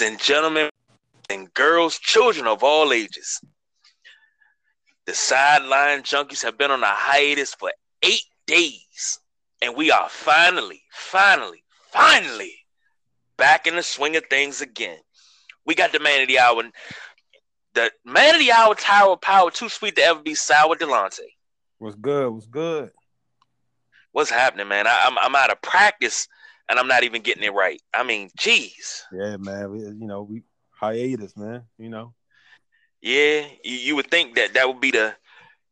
ladies and gentlemen, and girls, children of all ages. The sideline junkies have been on a hiatus for eight days, and we are finally, finally, finally back in the swing of things again. We got the man of the hour. The man of the hour, Tower Power, too sweet to ever be sour, Delonte. What's good? What's good? What's happening, man? I, I'm I'm out of practice and I'm not even getting it right. I mean, geez. Yeah, man. We, you know, we hiatus, man. You know. Yeah, you, you would think that that would be the,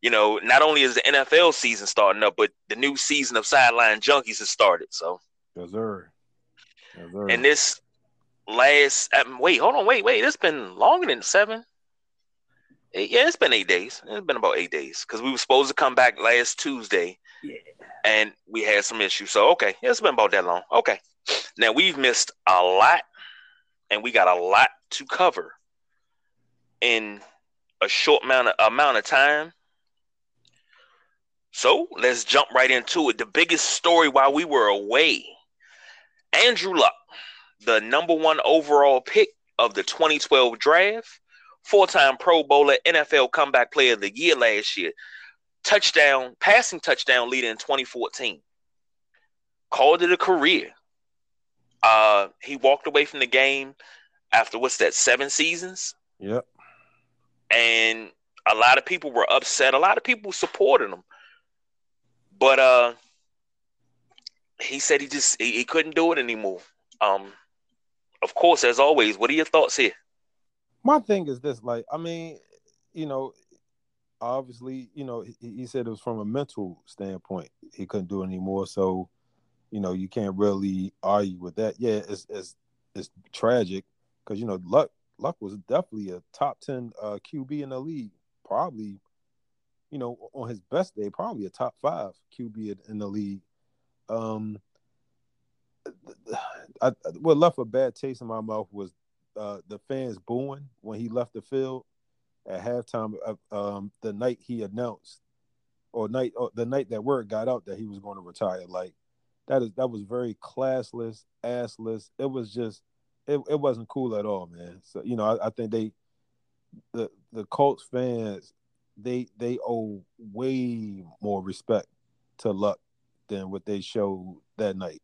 you know, not only is the NFL season starting up, but the new season of sideline junkies has started. So. Yes, sir. Yes, sir. And this last, um, wait, hold on, wait, wait. It's been longer than seven. Eight, yeah, it's been eight days. It's been about eight days because we were supposed to come back last Tuesday. And we had some issues. So okay, it's been about that long. Okay, now we've missed a lot, and we got a lot to cover in a short amount of, amount of time. So let's jump right into it. The biggest story while we were away, Andrew Luck, the number one overall pick of the 2012 draft, four-time Pro Bowler, NFL Comeback Player of the Year last year, touchdown, passing touchdown leader in 2014. Called it a career. Uh, he walked away from the game after what's that, seven seasons? Yep. And a lot of people were upset. A lot of people supported him. But uh he said he just he, he couldn't do it anymore. Um of course, as always, what are your thoughts here? My thing is this, like, I mean, you know, obviously, you know, he, he, said it was from a mental standpoint. He couldn't do it anymore. So, you know, you can't really argue with that. Yeah, it's it's it's tragic because you know Luck Luck was definitely a top ten uh, QB in the league. Probably, you know, on his best day, probably a top five QB in the league. Um, I, what left a bad taste in my mouth was uh, the fans booing when he left the field at halftime of um, the night he announced, or night or the night that word got out that he was going to retire. Like that is that was very classless, assless. It was just it, it wasn't cool at all, man. So you know, I, I think they the the Colts fans they they owe way more respect to Luck than what they showed that night.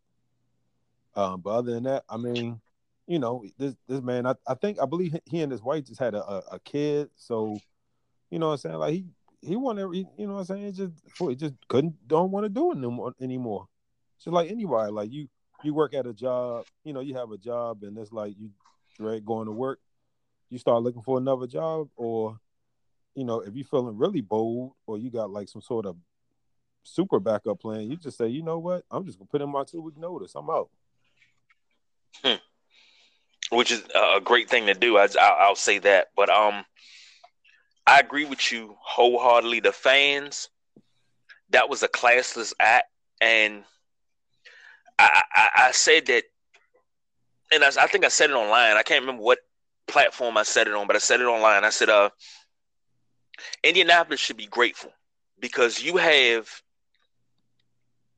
Um, but other than that, I mean, you know, this this man, I, I think I believe he and his wife just had a, a, a kid. So, you know what I'm saying? Like he he wanted you know what I'm saying? Just he just couldn't don't want to do it anymore anymore. Just like anybody, like you you work at a job, you know, you have a job and it's like you dread going to work, you start looking for another job, or you know, if you're feeling really bold or you got like some sort of super backup plan, you just say, you know what, I'm just gonna put in my two week notice. I'm out. Hmm. Which is a great thing to do. I, will say that, but um, I agree with you wholeheartedly. The fans, that was a classless act, and I, I, I said that, and I, I, think I said it online. I can't remember what platform I said it on, but I said it online. I said, uh, Indianapolis should be grateful because you have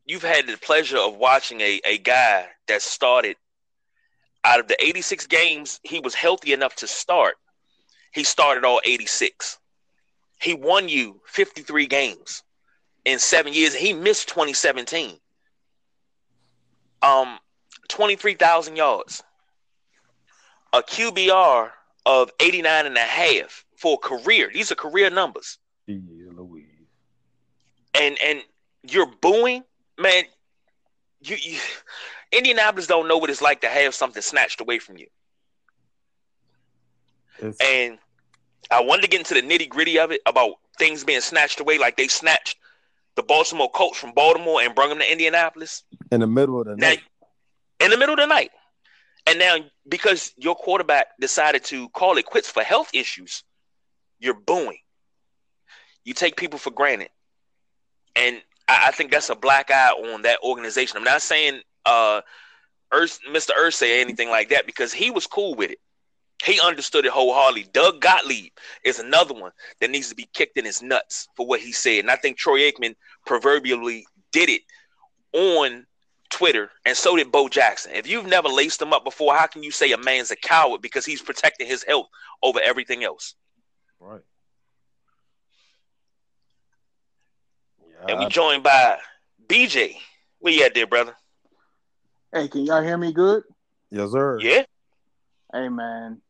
you've had the pleasure of watching a, a guy that started out of the 86 games he was healthy enough to start, he started all 86. He won you 53 games in seven years. He missed 2017. Um, 23,000 yards, a QBR of 89 and a half for a career. These are career numbers. Yeah, Louise. And and you're booing, man. You you Indianapolis don't know what it's like to have something snatched away from you. It's... And I wanted to get into the nitty gritty of it about things being snatched away, like they snatched the Baltimore Colts from Baltimore and brought them to Indianapolis in the middle of the now, night. In the middle of the night, and now because your quarterback decided to call it quits for health issues, you're booing. You take people for granted, and I, I think that's a black eye on that organization. I'm not saying uh, Urs, Mr. Irsay anything like that because he was cool with it. He understood it wholeheartedly. Doug Gottlieb is another one that needs to be kicked in his nuts for what he said. And I think Troy Aikman proverbially did it on Twitter, and so did Bo Jackson. If you've never laced them up before, how can you say a man's a coward because he's protecting his health over everything else? Right. Yeah. And we joined by BJ. Where you at there, brother? Hey, can y'all hear me good? Yes, sir. Yeah. Hey man,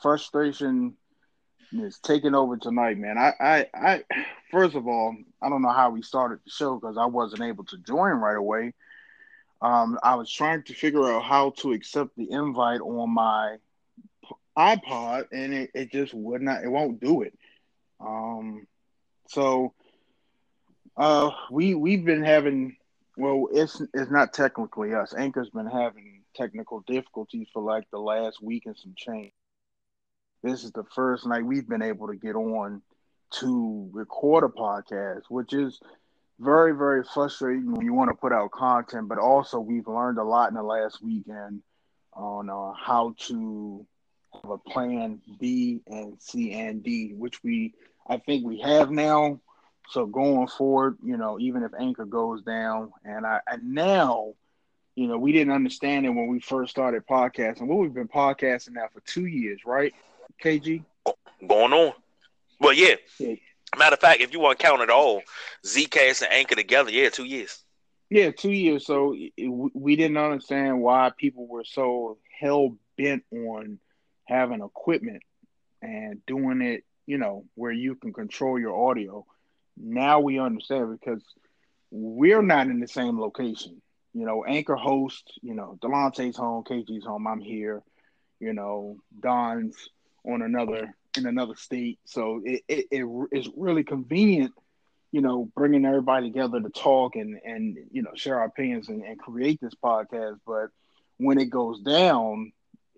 frustration is taking over tonight, man. I, I, I. First of all, I don't know how we started the show because I wasn't able to join right away. Um, I was trying to figure out how to accept the invite on my iPod, and it, it just would not. It won't do it. Um, so uh, we we've been having. Well, it's it's not technically us. Anchor's been having technical difficulties for like the last week and some change. This is the first night we've been able to get on to record a podcast, which is very, very frustrating when you want to put out content, but also we've learned a lot in the last weekend on uh, how to have a plan B and C and D, which we I think we have now. So going forward, you know, even if Anchor goes down, and I and now, you know, we didn't understand it when we first started podcasting. Well, we've been podcasting now for two years, right? KG going on. Well, yeah. yeah. Matter of fact, if you want to count it all, Zcast and Anchor together, yeah, two years. Yeah, two years. So we didn't understand why people were so hell bent on having equipment and doing it, you know, where you can control your audio. Now we understand because we're not in the same location. You know, Anchor host, you know, Delonte's home, KG's home, I'm here, you know, Don's on another in another state. So it, it, it is really convenient, you know, bringing everybody together to talk and, and you know, share our opinions and, and create this podcast. But when it goes down,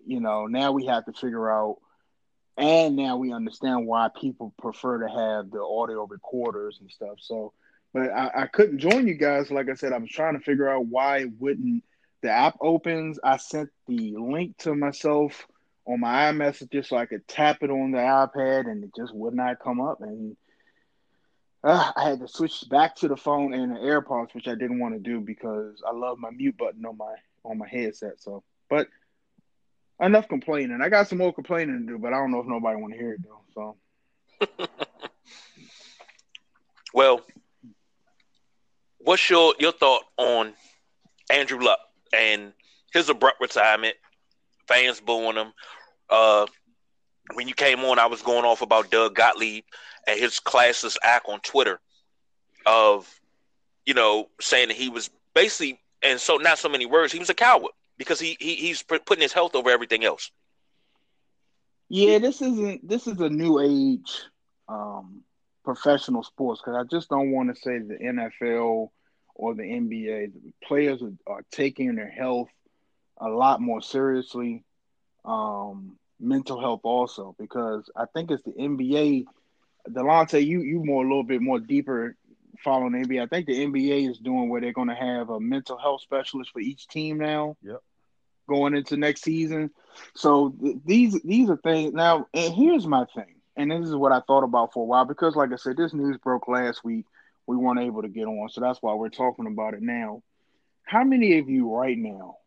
you know, now we have to figure out, and now we understand why people prefer to have the audio recorders and stuff. So, but I, I couldn't join you guys. Like I said, I was trying to figure out why wouldn't the app opens. I sent the link to myself on my iMessages so I could tap it on the iPad and it just would not come up. And uh, I had to switch back to the phone and the AirPods, which I didn't want to do because I love my mute button on my on my headset. So, but enough complaining. I got some more complaining to do, but I don't know if nobody want to hear it though. So, well, what's your your thought on Andrew Luck and his abrupt retirement? Fans booing him. Uh, when you came on, I was going off about Doug Gottlieb and his classless act on Twitter of, you know, saying that he was basically, and so not so many words, he was a coward because he, he he's putting his health over everything else. Yeah, this isn't this is a new age um, professional sports because I just don't want to say the NFL or the NBA. The players are, are taking their health a lot more seriously um, mental health also because I think it's the NBA. Delonte, you you more a little bit more deeper following the NBA. I think the NBA is doing where they're going to have a mental health specialist for each team now. Yep. Going into next season, so th- these these are things now. And here's my thing, and this is what I thought about for a while because, like I said, this news broke last week. We weren't able to get on, so that's why we're talking about it now. How many of you right now,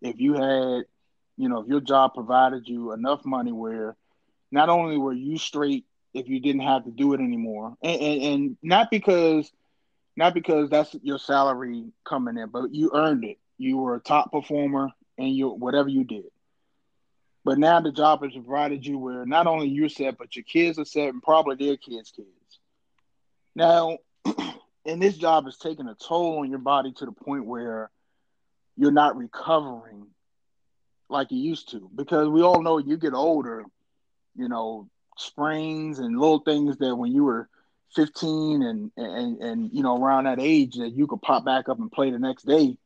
if you had you know, if your job provided you enough money where not only were you straight if you didn't have to do it anymore, and, and, and not because not because that's your salary coming in, but you earned it. You were a top performer and your whatever you did. But now the job has provided you where not only you're set, but your kids are set and probably their kids' kids. Now, and this job is taking a toll on your body to the point where you're not recovering like you used to because we all know you get older, you know, sprains and little things that when you were 15 and and and you know around that age that you could pop back up and play the next day.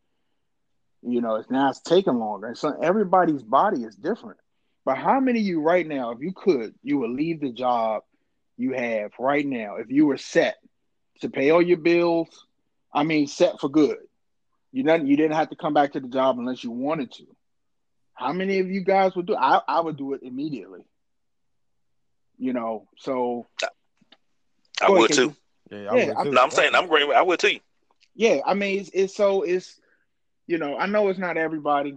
You know, it's now it's taking longer. And So everybody's body is different. But how many of you right now, if you could, you would leave the job you have right now if you were set to pay all your bills? I mean, set for good. You didn't you didn't have to come back to the job unless you wanted to. How many of you guys would do? I I would do it immediately. You know, so I would too. Yeah, I yeah, would too. No, I'm saying I'm agreeing. I would too. Yeah, I mean, it's, it's so it's you know, I know it's not everybody,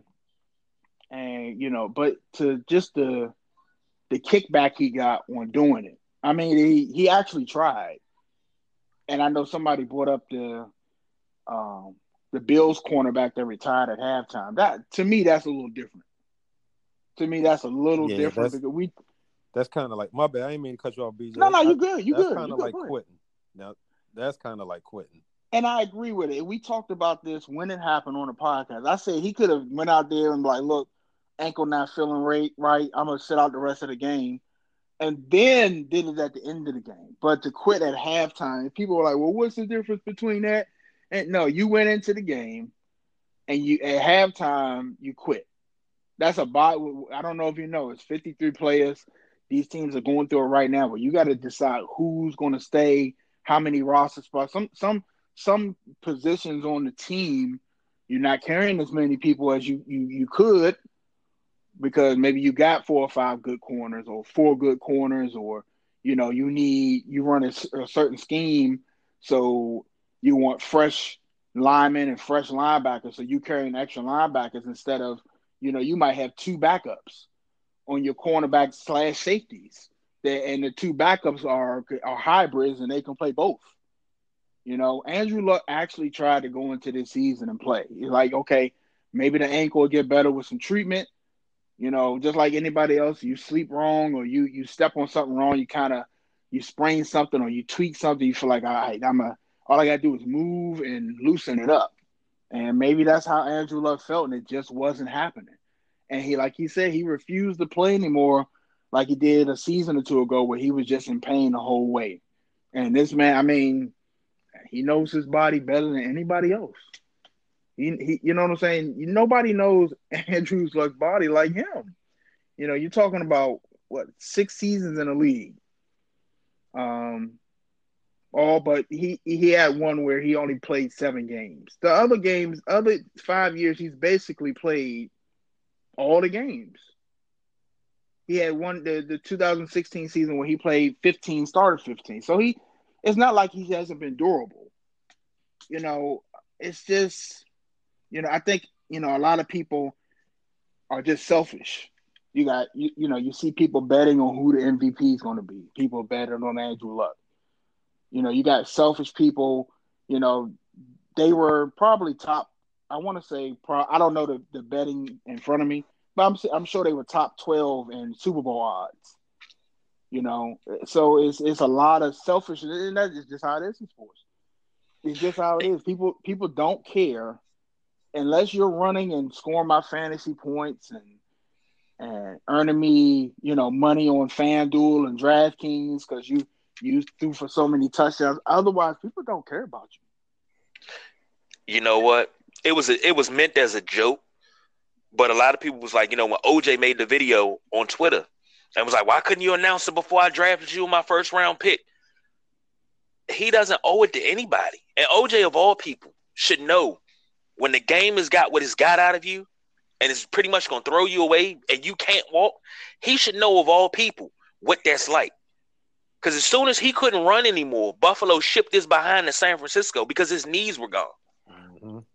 and you know, but to just the the kickback he got on doing it. I mean, he he actually tried, and I know somebody brought up the um the Bills cornerback that retired at halftime. That to me, that's a little different. To me, that's a little Yeah, different because we. That's kind of like my bad. I didn't mean to cut you off, BJ. No, no, you good. You that's good. kind of like quitting. Now, that's kind of like quitting. And I agree with it. We talked about this when it happened on the podcast. I said he could have went out there and like, look, ankle not feeling right, right. I'm gonna sit out the rest of the game, and then did it at the end of the game. But to quit at halftime, people were like, well, what's the difference between that? And no, you went into the game, and you at halftime you quit. That's a bot. I don't know if you know. It's 53 players. These teams are going through it right now, but you got to decide who's going to stay, how many roster spots. Some some some positions on the team, you're not carrying as many people as you you you could because maybe you got four or five good corners or four good corners or you know you need you run a certain scheme. So you want fresh linemen and fresh linebackers. So you carrying extra linebackers instead of you know you might have two backups on your cornerback slash safeties. That and the two backups are are hybrids and they can play both you know, Andrew Luck actually tried to go into this season and play. He's like, okay, maybe the ankle will get better with some treatment. You know, just like anybody else, you sleep wrong or you you step on something wrong, you kind of you sprain something or you tweak something, you feel like, all right, I'm a all I gotta do is move and loosen it up. And maybe that's how Andrew Luck felt, and it just wasn't happening. And he, like he said, he refused to play anymore, like he did a season or two ago, where he was just in pain the whole way. And this man, I mean, he knows his body better than anybody else. He, he you know what I'm saying? Nobody knows Andrew's Luck's body like him. You know, you're talking about what six seasons in the league. Um, all but he he had one where he only played seven games. The other games, other five years, he's basically played all the games. He had one the, the 2016 season where he played 15, started 15. So he it's not like he hasn't been durable. You know, it's just you know, I think, you know, a lot of people are just selfish. You got you, you know, you see people betting on who the MVP is going to be. People betting on Andrew Luck. You know, you got selfish people, you know, they were probably top I want to say pro, I don't know the, the betting in front of me, but I'm I'm sure they were top 12 in Super Bowl odds. You know, so it's it's a lot of selfishness, and that's just how it is in sports. It's just how it is. People people don't care unless you're running and scoring my fantasy points and and earning me, you know, money on FanDuel and DraftKings because you you threw for so many touchdowns. Otherwise, people don't care about you. You know what? It was a, it was meant as a joke, but a lot of people was like, you know, when OJ made the video on Twitter and was like, why couldn't you announce it before I drafted you in my first round pick? He doesn't owe it to anybody. And OJ of all people should know when the game has got what it's got out of you and it's pretty much gonna throw you away and you can't walk, he should know of all people what that's like. Because as soon as he couldn't run anymore, Buffalo shipped this behind to San Francisco because his knees were gone. Mhm.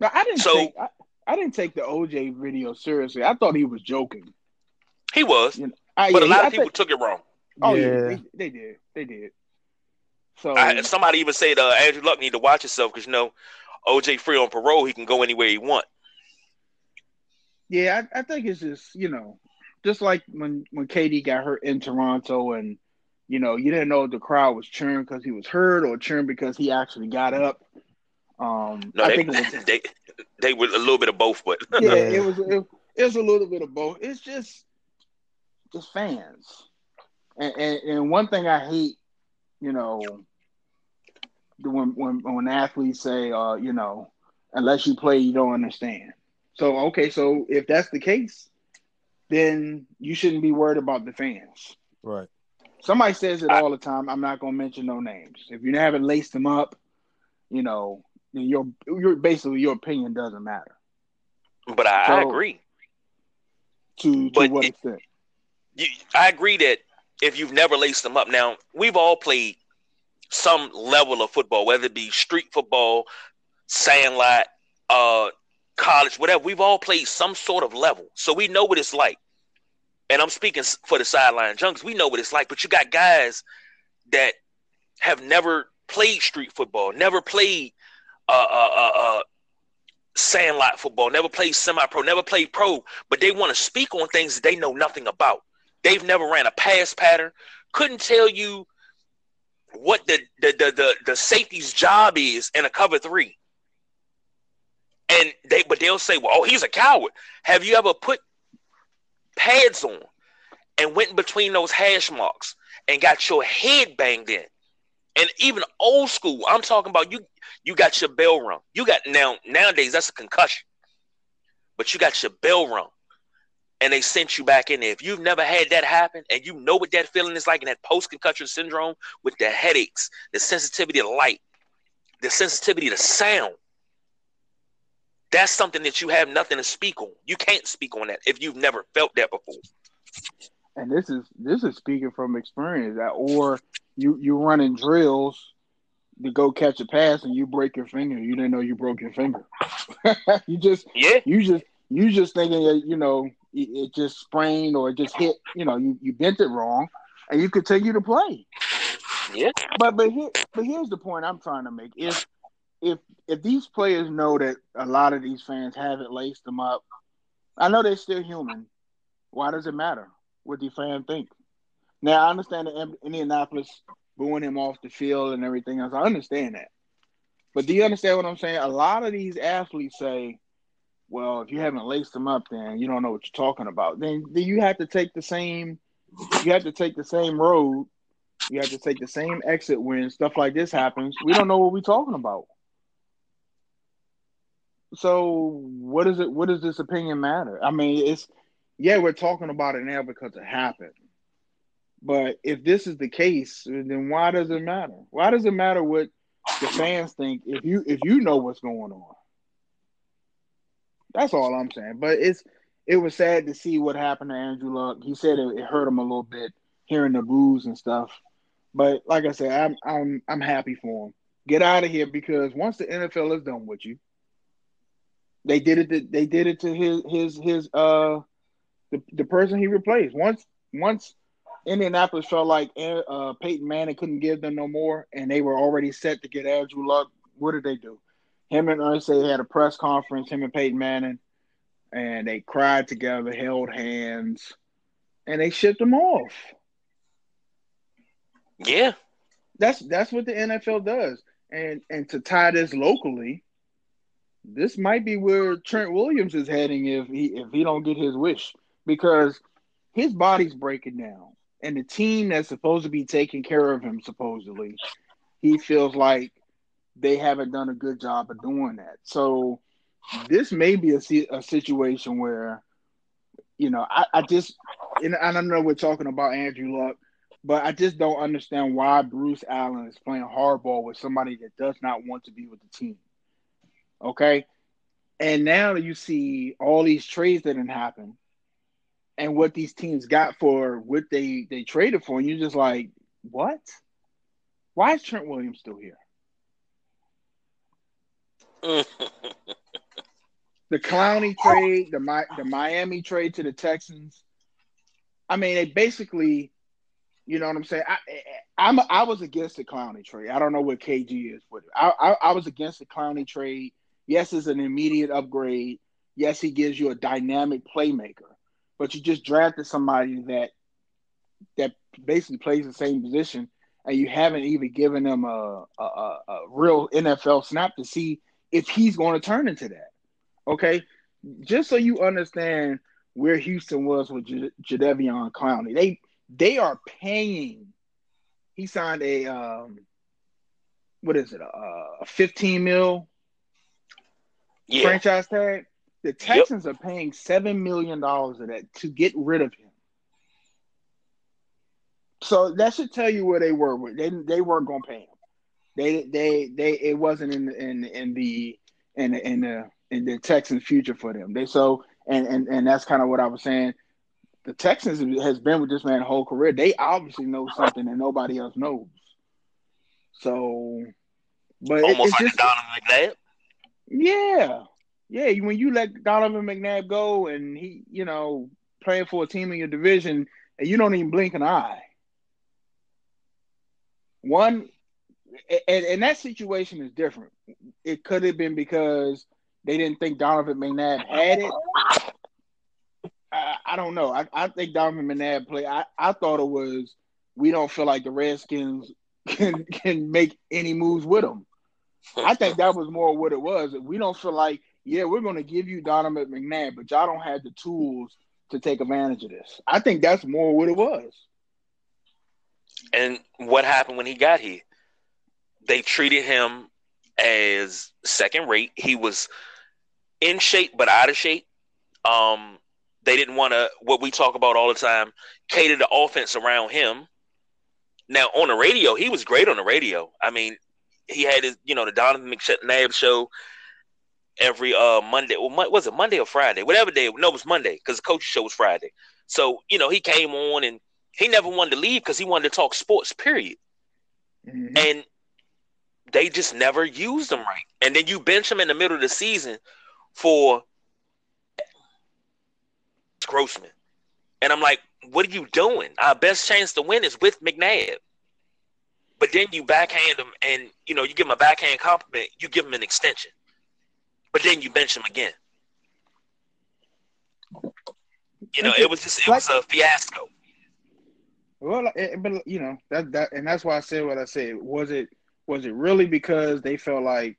No, I didn't So- take I, I didn't take the OJ video seriously. I thought he was joking. He was, You know, I, but a lot I of people think- took it wrong. oh yeah, Yeah. they, they did, they did. So I, somebody even said uh, Andrew Luck need to watch himself because you know OJ free on parole, he can go anywhere he want. Yeah, I, I think it's just you know, just like when when KD got hurt in Toronto, and you know you didn't know if the crowd was cheering because he was hurt or cheering because he actually got up. Um, No, I they, think it was they they were a little bit of both, but yeah, Yeah. it was it, it was a little bit of both. It's just just fans, and, and and one thing I hate, you know, the- when when when athletes say, uh, you know, unless you play, you don't understand. So okay, so if that's the case, then you shouldn't be worried about the fans. Right. Somebody says it all the time. I'm not gonna mention no names. If you haven't laced them up, you know, then your your basically your opinion doesn't matter. but I, I agree. To to But what it- extent? You, I agree that if you've never laced them up, now we've all played some level of football, whether it be street football, sandlot, uh, college, whatever. We've all played some sort of level, so we know what it's like. And I'm speaking for the sideline junks. We know what it's like, but you got guys that have never played street football, never played uh, uh, uh, uh, sandlot football, never played semi-pro, never played pro, but they want to speak on things that they know nothing about. They've never ran a pass pattern, couldn't tell you what the the the the, the safety's job is in a cover three. And they but they'll say, Well, oh, he's a coward. Have you ever put pads on and went between those hash marks and got your head banged in? And even old school, I'm talking about you you got your bell rung. You got now nowadays that's a concussion. But you got your bell rung and they sent you back in there. If you've never had that happen and you know what that feeling is like in that post concussion syndrome with the headaches, the sensitivity to light, the sensitivity to sound, that's something that you have nothing to speak on. You can't speak on that if you've never felt that before. And this is this is speaking from experience. That or you you running drills to go catch a pass and you break your finger. You didn't know you broke your finger. you just yeah. You just you just thinking that you know it just sprained or it just hit, you know, you, you bent it wrong and you continue to play. Yeah. But but here but here's the point I'm trying to make. If if if these players know that a lot of these fans haven't laced them up, I know they're still human. Why does it matter what the fan think? Now I understand that Indianapolis booing him off the field and everything else. I understand that. But do you understand what I'm saying? A lot of these athletes say, well, if you haven't laced them up, then you don't know what you're talking about. Then, then you have to take the same, you have to take the same road. You have to take the same exit when stuff like this happens. We don't know what we're talking about. So what is it? What does this opinion matter? I mean, it's yeah, we're talking about it now because it happened. But if this is the case, then why does it matter? Why does it matter what the fans think if you if you know what's going on? That's all I'm saying. But it's it was sad to see what happened to Andrew Luck. He said it, it hurt him a little bit hearing the booze and stuff. But like I said, I'm I'm I'm happy for him. Get out of here because once the NFL is done with you, they did it. To, they did it to his his his uh the the person he replaced. Once once Indianapolis felt like uh, Peyton Manning couldn't give them no more, and they were already set to get Andrew Luck. What did they do? Him and Irsay had a press conference, him and Peyton Manning, and they cried together, held hands, and they shipped him off. Yeah. That's that's what the NFL does. And and to tie this locally, this might be where Trent Williams is heading if he if he don't get his wish because his body's breaking down. And the team that's supposed to be taking care of him supposedly, he feels like they haven't done a good job of doing that. So this may be a, a situation where, you know, I, I just, and I don't know we're talking about Andrew Luck, but I just don't understand why Bruce Allen is playing hardball with somebody that does not want to be with the team. Okay. And now you see all these trades that didn't happen and what these teams got for what they, they traded for. And you're just like, what? Why is Trent Williams still here? the Clowney trade, the the Miami trade to the Texans. I mean, they basically, you know what I'm saying. I, I'm I was against the Clowney trade. I don't know what KG is it. I, I, I was against the Clowney trade. Yes, it's an immediate upgrade. Yes, he gives you a dynamic playmaker, but you just drafted somebody that that basically plays the same position, and you haven't even given them a, a, a real NFL snap to see if he's going to turn into that. Okay, just so you understand where Houston was with J- Jadeveon Clowney, they they are paying. He signed a um, what is it? A, a fifteen mil yeah. franchise tag. The Texans yep. are paying seven million dollars of that to get rid of him. So that should tell you where they were. They they weren't going to pay him. They they they it wasn't in in in the in in the in the Texans future for them. They so and and and that's kind of what I was saying. The Texans has been with this man the whole career. They obviously know something that nobody else knows. So, but almost it, like just, Donovan McNabb. Yeah, yeah, when you let Donovan McNabb go and he, you know, playing for a team in your division and you don't even blink an eye. One, and, and that situation is different. It could have been because they didn't think Donovan McNabb had it. I, I don't know. I, I think Donovan McNabb play. I, I thought it was we don't feel like the Redskins can can make any moves with him. I think that was more what it was. We don't feel like, yeah, we're going to give you Donovan McNabb, but y'all don't have the tools to take advantage of this. I think that's more what it was. And what happened when he got here? They treated him as second rate. He was in shape but out of shape. Um, they didn't want to what we talk about all the time, cater the offense around him. Now on the radio, he was great on the radio. I mean, he had his, you know, the Donovan McNabb show every uh Monday. Well, was it Monday or Friday? Whatever day. No, it was Monday because the coach's show was Friday. So you know, he came on and he never wanted to leave because he wanted to talk sports. Period. Mm-hmm. And they just never used him right. And then you bench him in the middle of the season for Grossman. And I'm like, what are you doing? Our best chance to win is with McNabb. But then you backhand him and you know, you give him a backhand compliment, you give him an extension. But then you bench him again. You know, it was just it was a fiasco. Well, but you know that that, and that's why I said what I said. Was it was it really because they felt like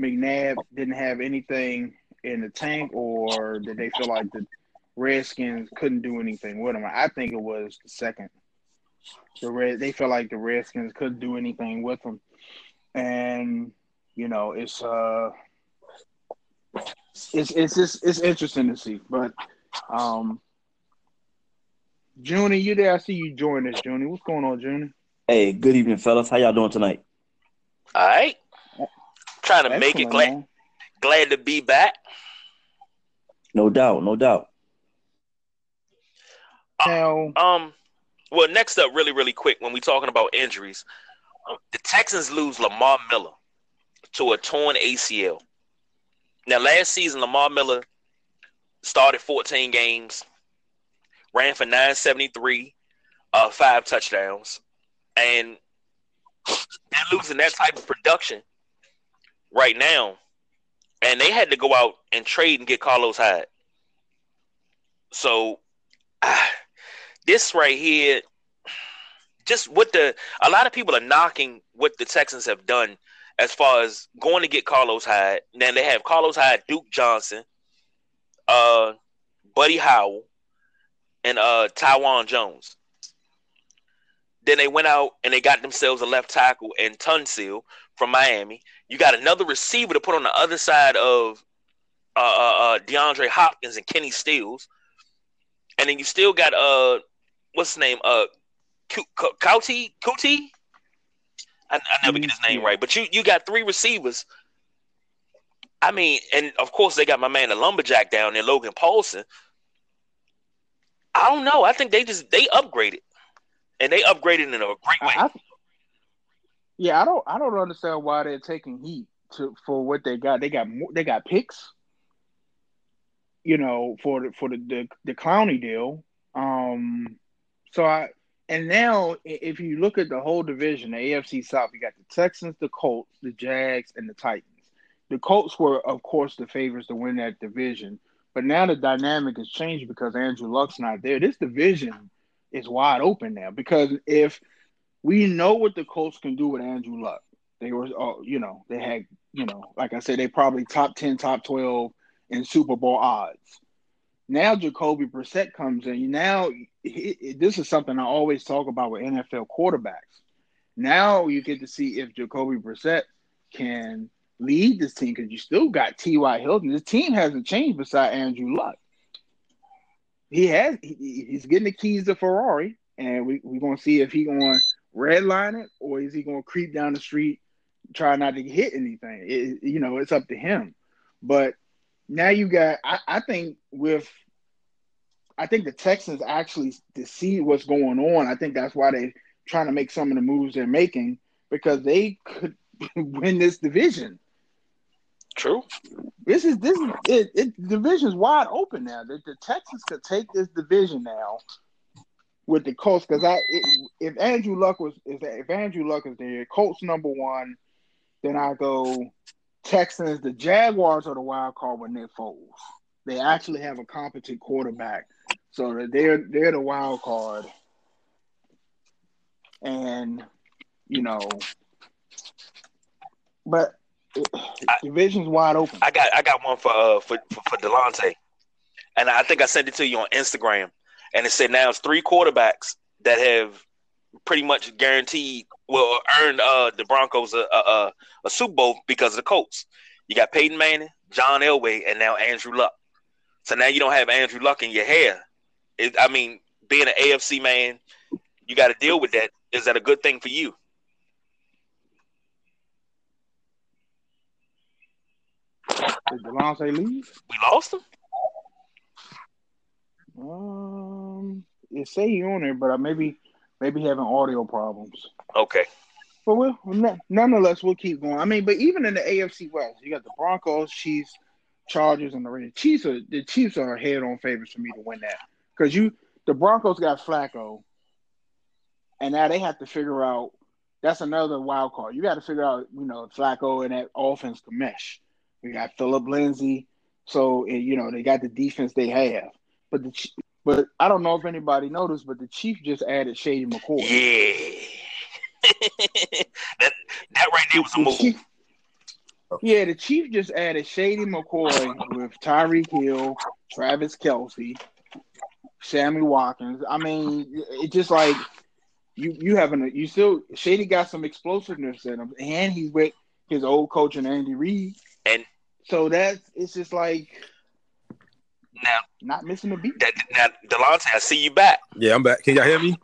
McNabb didn't have anything in the tank, or did they feel like the Redskins couldn't do anything with him? I think it was the second. The Red they felt like the Redskins couldn't do anything with him, and you know it's uh it's it's just it's interesting to see, but um. Junie, you there? I see you join us, Junie. What's going on, Junie? Hey, good evening, fellas. How y'all doing tonight? All right. Trying to Excellent, make it glad, glad to be back. No doubt, no doubt. Now, um, well, next up, really, really quick, when we talking about injuries, um, the Texans lose Lamar Miller to a torn ACL. Now, last season, Lamar Miller started 14 games, ran for 973, uh, five touchdowns and they're losing that type of production right now. And they had to go out and trade and get Carlos Hyde. So uh, this right here, just what the a lot of people are knocking what the Texans have done as far as going to get Carlos Hyde. Then they have Carlos Hyde, Duke Johnson, uh, Buddy Howell, and uh, Taiwan Jones. Then they went out and they got themselves a left tackle and Tunsil from Miami. You got another receiver to put on the other side of uh, uh, uh DeAndre Hopkins and Kenny Stills, and then you still got uh, what's his name? Uh, Coutee Coutee. I, I never get his name right, but you you got three receivers. I mean, and of course they got my man the lumberjack down there, Logan Paulsen. I don't know. I think they just they upgraded and they upgraded in a great way. I, yeah, I don't I don't understand why they're taking heat to for what they got. They got more, they got picks. You know, for the for the the, the Clowney deal. Um, so I and now if you look at the whole division, the AFC South, you got the Texans, the Colts, the Jags, and the Titans. The Colts were, of course, the favorites to win that division. But now the dynamic has changed because Andrew Luck's not there. This division is wide open now because if we know what the Colts can do with Andrew Luck, they were, uh, you know, they had, you know, like I said, they probably top ten, top twelve in Super Bowl odds. Now Jacoby Brissett comes in. Now he, this is something I always talk about with NFL quarterbacks. Now you get to see if Jacoby Brissett can lead this team because you still got T.Y. Hilton. The team hasn't changed beside Andrew Luck he has he, he's getting the keys to Ferrari, and we we're gonna see if he gonna redline it or is he gonna creep down the street, try not to hit anything. It, you know, it's up to him. But now you got, I, I think with, I think the Texans actually to see what's going on. I think that's why they're trying to make some of the moves they're making because they could win this division. True. This is this is it, it division's wide open now. The, the Texans could take this division now with the Colts because I it, if Andrew Luck was if, if Andrew Luck is there, Colts number one, then I go Texans. The Jaguars are the wild card with Nick Foles. They actually have a competent quarterback, so they're they're the wild card. And you know, but division's wide open. I got I got one for uh for for, for Delonte, and I think I sent it to you on Instagram, and it said now it's three quarterbacks that have pretty much guaranteed well earned uh the Broncos a, a, a Super Bowl because of the Colts. You got Peyton Manning, John Elway, and now Andrew Luck. So now you don't have Andrew Luck in your hair. It, I mean, being an AFC man, you got to deal with that. Is that a good thing for you? Did Delonte leave? We lost him. Um, it say he on there, but uh, maybe maybe having audio problems. Okay. But we'll, nonetheless, we'll keep going. I mean, but even in the AFC West, you got the Broncos, Chiefs, Chargers, and the Raiders. Chiefs are the Chiefs are head-on favorites for me to win that because you the Broncos got Flacco, and now they have to figure out. That's another wild card. You got to figure out, you know, Flacco and that offense can mesh. We got Philip Lindsay, so you know they got the defense they have. But the but I don't know if anybody noticed, but the Chief just added Shady McCoy. Yeah, that that right there was a move. Chief, yeah, the Chief just added Shady McCoy with Tyreek Hill, Travis Kelce, Sammy Watkins. I mean, it's just like you you having you still Shady got some explosiveness in him, and he's with his old coach and Andy Reid. And so that's it's just like now not missing a beat. That, now, Delonte, I see you back. Yeah, I'm back. Can y'all hear me?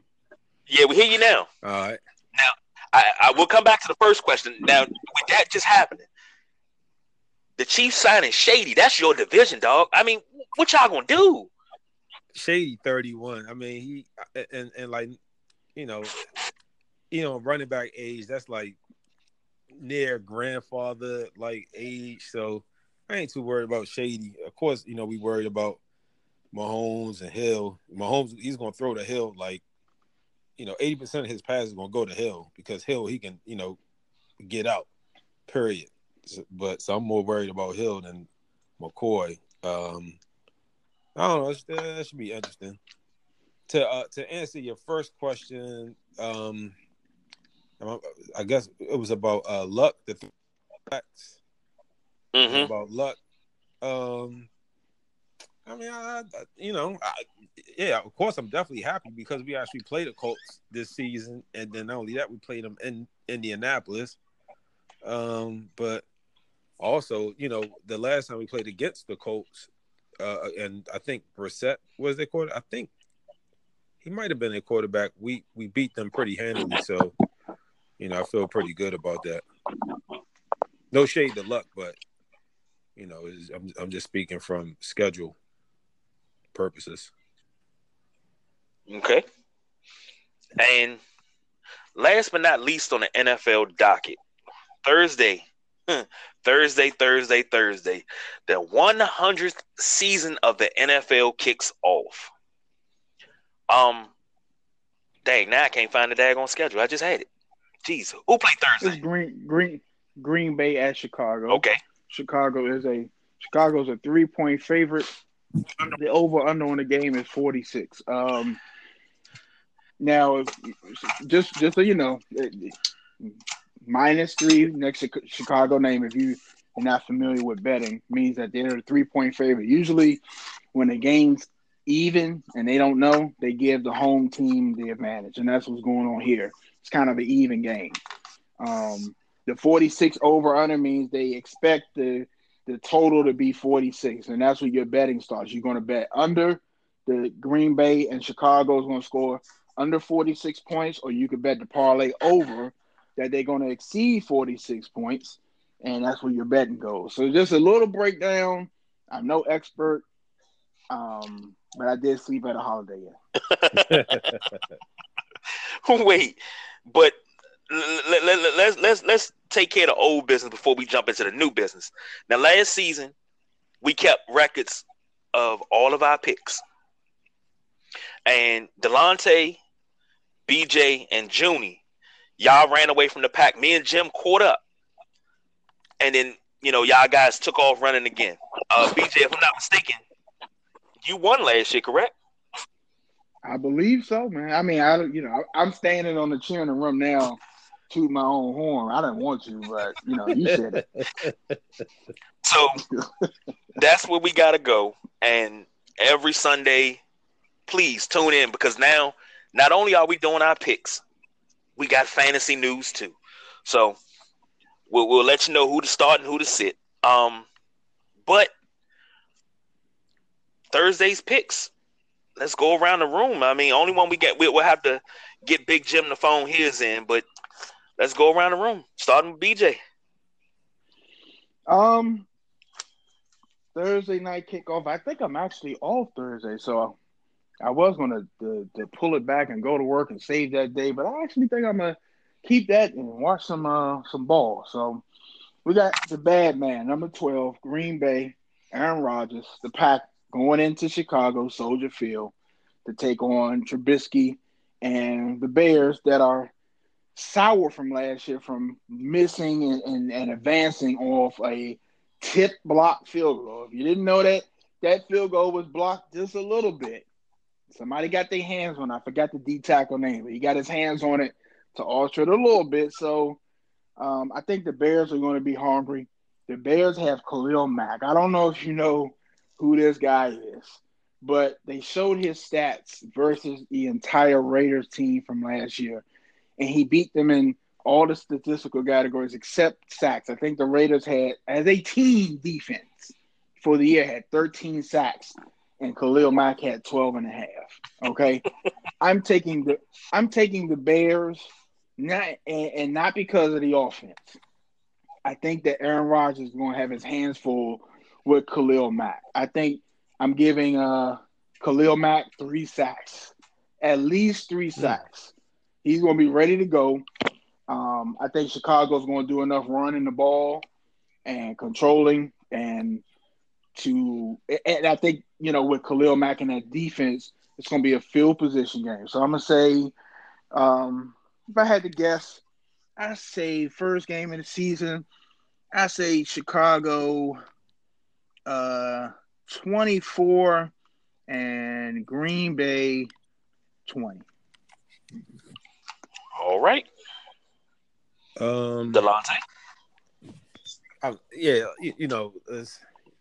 Yeah, we hear you now. All right. Now, I, I will come back to the first question. Now, with that just happening, the Chiefs signing Shady, that's your division, dog. I mean, what y'all gonna do? Shady 31. I mean, he and and like, you know, you know, running back age, that's like near grandfather like age. So I ain't too worried about Shady. Of course, you know, we worried about Mahomes and Hill. Mahomes, he's gonna throw the hill like, you know, 80% of his passes gonna go to Hill because Hill he can, you know, get out. Period. But so I'm more worried about Hill than McCoy. Um I don't know. That should be interesting. To uh, to answer your first question, um, I guess it was about uh, luck. The facts mm-hmm. about luck. Um, I mean, I, I you know, I, yeah, of course, I'm definitely happy because we actually played the Colts this season, and then not only that, we played them in Indianapolis. Um, but also, you know, the last time we played against the Colts, uh, and I think Brissett was their quarter. I think he might have been a quarterback. We we beat them pretty handily, so you know, I feel pretty good about that. No shade to luck, but you know, I'm I'm just speaking from schedule purposes. Okay. And last but not least on the NFL docket, Thursday, Thursday, Thursday, Thursday, the 100th season of the NFL kicks off. Um, dang, now I can't find the daggone schedule. I just had it. Jeez, who played Thursday? It's Green Green Green Bay at Chicago. Okay. Chicago is a Chicago's a three point favorite. The over under on the game is forty six. Um, now, if, just just so you know, minus three next to Chicago name. If you are not familiar with betting, means that they're a three point favorite. Usually, when the game's even and they don't know, they give the home team the advantage, and that's what's going on here. It's kind of an even game. Um, the 46 over under means they expect the the total to be 46, and that's what your betting starts. You're going to bet under the Green Bay and Chicago is going to score under 46 points, or you could bet the parlay over that they're going to exceed 46 points, and that's where your betting goes. So just a little breakdown. I'm no expert, um, but I did sleep at a Holiday Inn. Wait, but let, let, let, let's let's let's take care of the old business before we jump into the new business. Now, last season, we kept records of all of our picks, and Delonte, BJ, and Junie, y'all ran away from the pack. Me and Jim caught up, and then you know y'all guys took off running again. Uh, BJ, if I'm not mistaken, you won last year, correct? I believe so, man. I mean, I you know I'm standing on the chair in the room now, toot my own horn. I didn't want to, but you know you said it. So that's where we gotta go. And every Sunday, please tune in because now not only are we doing our picks, we got fantasy news too. So we'll, we'll let you know who to start and who to sit. Um, but Thursday's picks let's go around the room. I mean, only one we get, we, will have to get Big Jim the phone his in, but let's go around the room. Starting with BJ. Um, Thursday night kickoff. I think I'm actually off Thursday, so I was gonna to, to pull it back and go to work and save that day, but I actually think I'm gonna keep that and watch some uh some ball. So we got the bad man, number twelve, Green Bay, Aaron Rodgers, the pack going into Chicago, Soldier Field, to take on Trubisky and the Bears that are sour from last year from missing and, and, and advancing off a tip block field goal. If you didn't know that, that field goal was blocked just a little bit. Somebody got their hands on it. I forgot the D tackle name, but he got his hands on it to alter it a little bit. So um, I think the Bears are going to be hungry. The Bears have Khalil Mack. I don't know if you know who this guy is, but they showed his stats versus the entire Raiders team from last year, and he beat them in all the statistical categories except sacks. I think the Raiders had, as a team defense for the year, had 13 sacks, and Khalil Mack had 12 and a half. Okay, I'm taking the I'm taking the Bears, not and, and not because of the offense. I think that Aaron Rodgers is going to have his hands full with Khalil Mack. I think I'm giving uh, Khalil Mack three sacks, at least three hmm. sacks. He's going to be ready to go. Um, I think Chicago's going to do enough running the ball and controlling and to and I think you know with Khalil Mack and that defense, it's going to be a field position game. So I'm gonna say, um, if I had to guess, I say first game of the season, I say Chicago uh, 24 and Green Bay 20. All right. Um, Delonte. I, yeah, you, you know,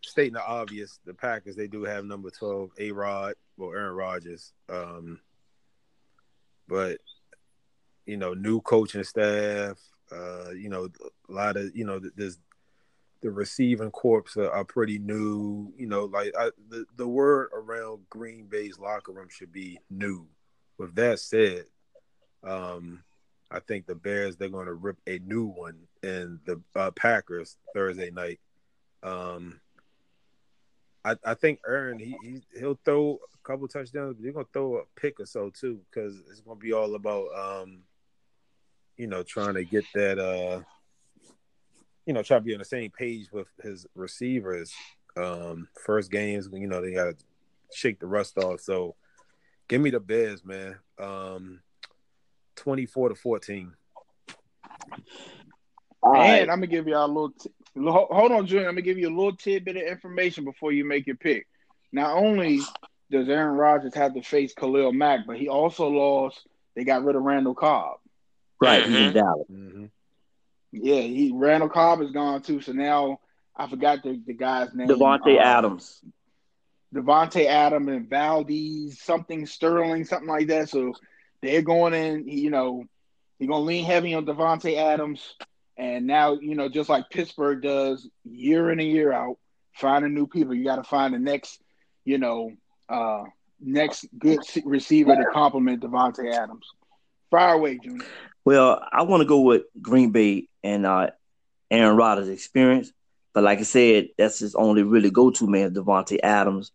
stating the obvious, the Packers they do have number 12, A Rod, well, Aaron Rodgers. Um, but you know, new coaching staff. Uh, you know, a lot of you know, there's the receiving corps are, are pretty new. You know, like I, the the word around Green Bay's locker room should be new. With that said, um, I think the Bears they're going to rip a new one in the uh, Packers Thursday night. Um, I, I think Aaron he, he he'll throw a couple touchdowns, but he's gonna throw a pick or so too because it's gonna be all about um, you know, trying to get that uh you know, try to be on the same page with his receivers. Um, first games, you know, they got to shake the rust off. So, give me the Bears, man. Um, twenty-four to fourteen. And I'm gonna give y'all a little. T- hold on, Julian. I'm gonna give you a little tidbit of information before you make your pick. Not only does Aaron Rodgers have to face Khalil Mack, but he also lost. They got rid of Randall Cobb. Right, he's in mm-hmm. Dallas. Mm-hmm. Yeah, he Randall Cobb is gone too. So now I forgot the, the guy's name. Davante uh, Adams. Davante Adams and Valdez, something Sterling, something like that. So they're going in, you know, he's gonna lean heavy on Davante Adams. And now, you know, just like Pittsburgh does year in and year out, finding new people. You gotta find the next, you know, uh next good receiver to complement Davante Adams. Fire away, Junior. Well, I want to go with Green Bay and uh, Aaron Rodgers' experience. But like I said, that's his only really go-to man, Davante Adams.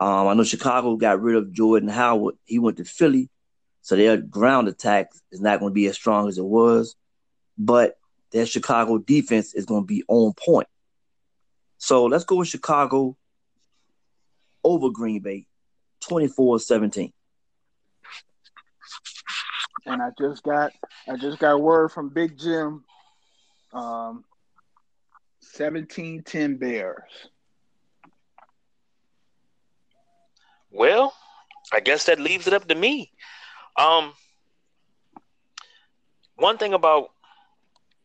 Um, I know Chicago got rid of Jordan Howard. He went to Philly, so their ground attack is not going to be as strong as it was. but that Chicago defense is going to be on point. So let's go with Chicago over Green Bay, 24-17. And I just got I just got word from Big Jim. Um 17-10 Bears. Well, I guess that leaves it up to me. Um, one thing about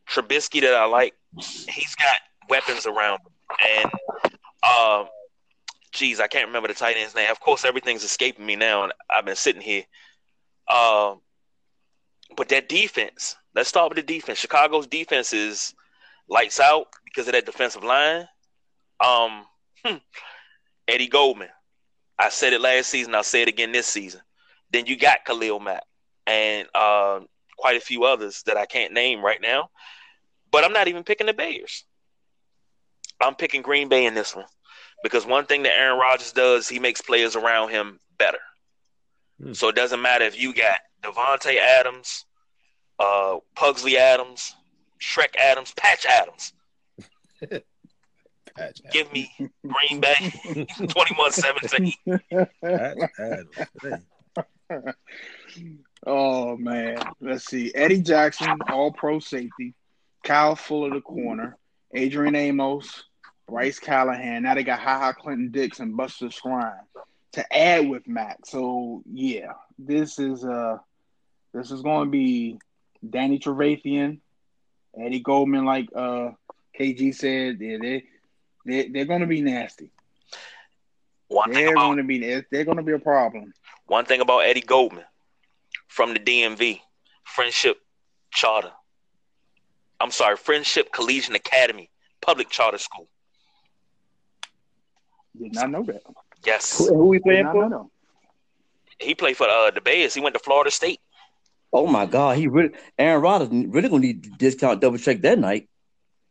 Trubisky that I like, he's got weapons around him, and um, geez, I can't remember the tight end's name. Of course, everything's escaping me now, and I've been sitting here. Um, but that defense. Let's start with the defense. Chicago's defense is lights out because of that defensive line. Um, hmm, Eddie Goldman. I said it last season. I'll say it again this season. Then you got Khalil Mack and uh, quite a few others that I can't name right now. But I'm not even picking the Bears. I'm picking Green Bay in this one because one thing that Aaron Rodgers does, he makes players around him better. Hmm. So it doesn't matter if you got Davante Adams, uh, Pugsley Adams, Shrek Adams, Patch Adams. Patch Give me Green Bay 21 17. oh, man. Let's see. Eddie Jackson, all pro safety. Kyle Fuller, the corner. Adrian Amos, Bryce Callahan. Now they got Ha Ha Clinton Dix and Buster Skrine to add with Mack. So yeah, this is uh this is going to be Danny Trevathan, Eddie Goldman, like uh KG said. Yeah, they they they're going to be nasty. One they're about, going to be they're going to be a problem. One thing about Eddie Goldman from the DMV, Friendship Charter. I'm sorry, Friendship Collegiate Academy, public charter school. Did not know that. Yes. Who, who we playing for? He played for uh, the Bears. He went to Florida State. Oh my God, he really Aaron Rodgers really gonna need to discount double check that night.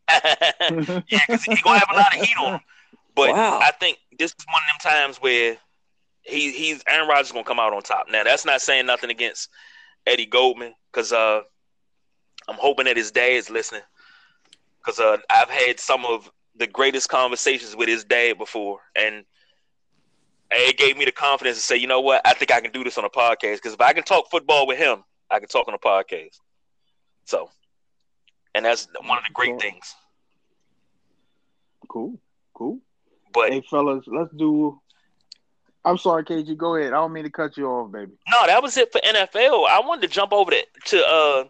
yeah, because he gonna have a lot of heat on him. But wow. I think this is one of them times where he he's Aaron Rodgers gonna come out on top. Now that's not saying nothing against Eddie Goldman because uh, I'm hoping that his dad's listening because uh, I've had some of the greatest conversations with his dad before, and it gave me the confidence to say, you know what, I think I can do this on a podcast because if I can talk football with him, I can talk on a podcast. So, and that's one of the great cool. things. Cool, cool. But hey, fellas, let's do. I'm sorry, KG. Go ahead. I don't mean to cut you off, baby. No, that was it for NFL. I wanted to jump over to, to uh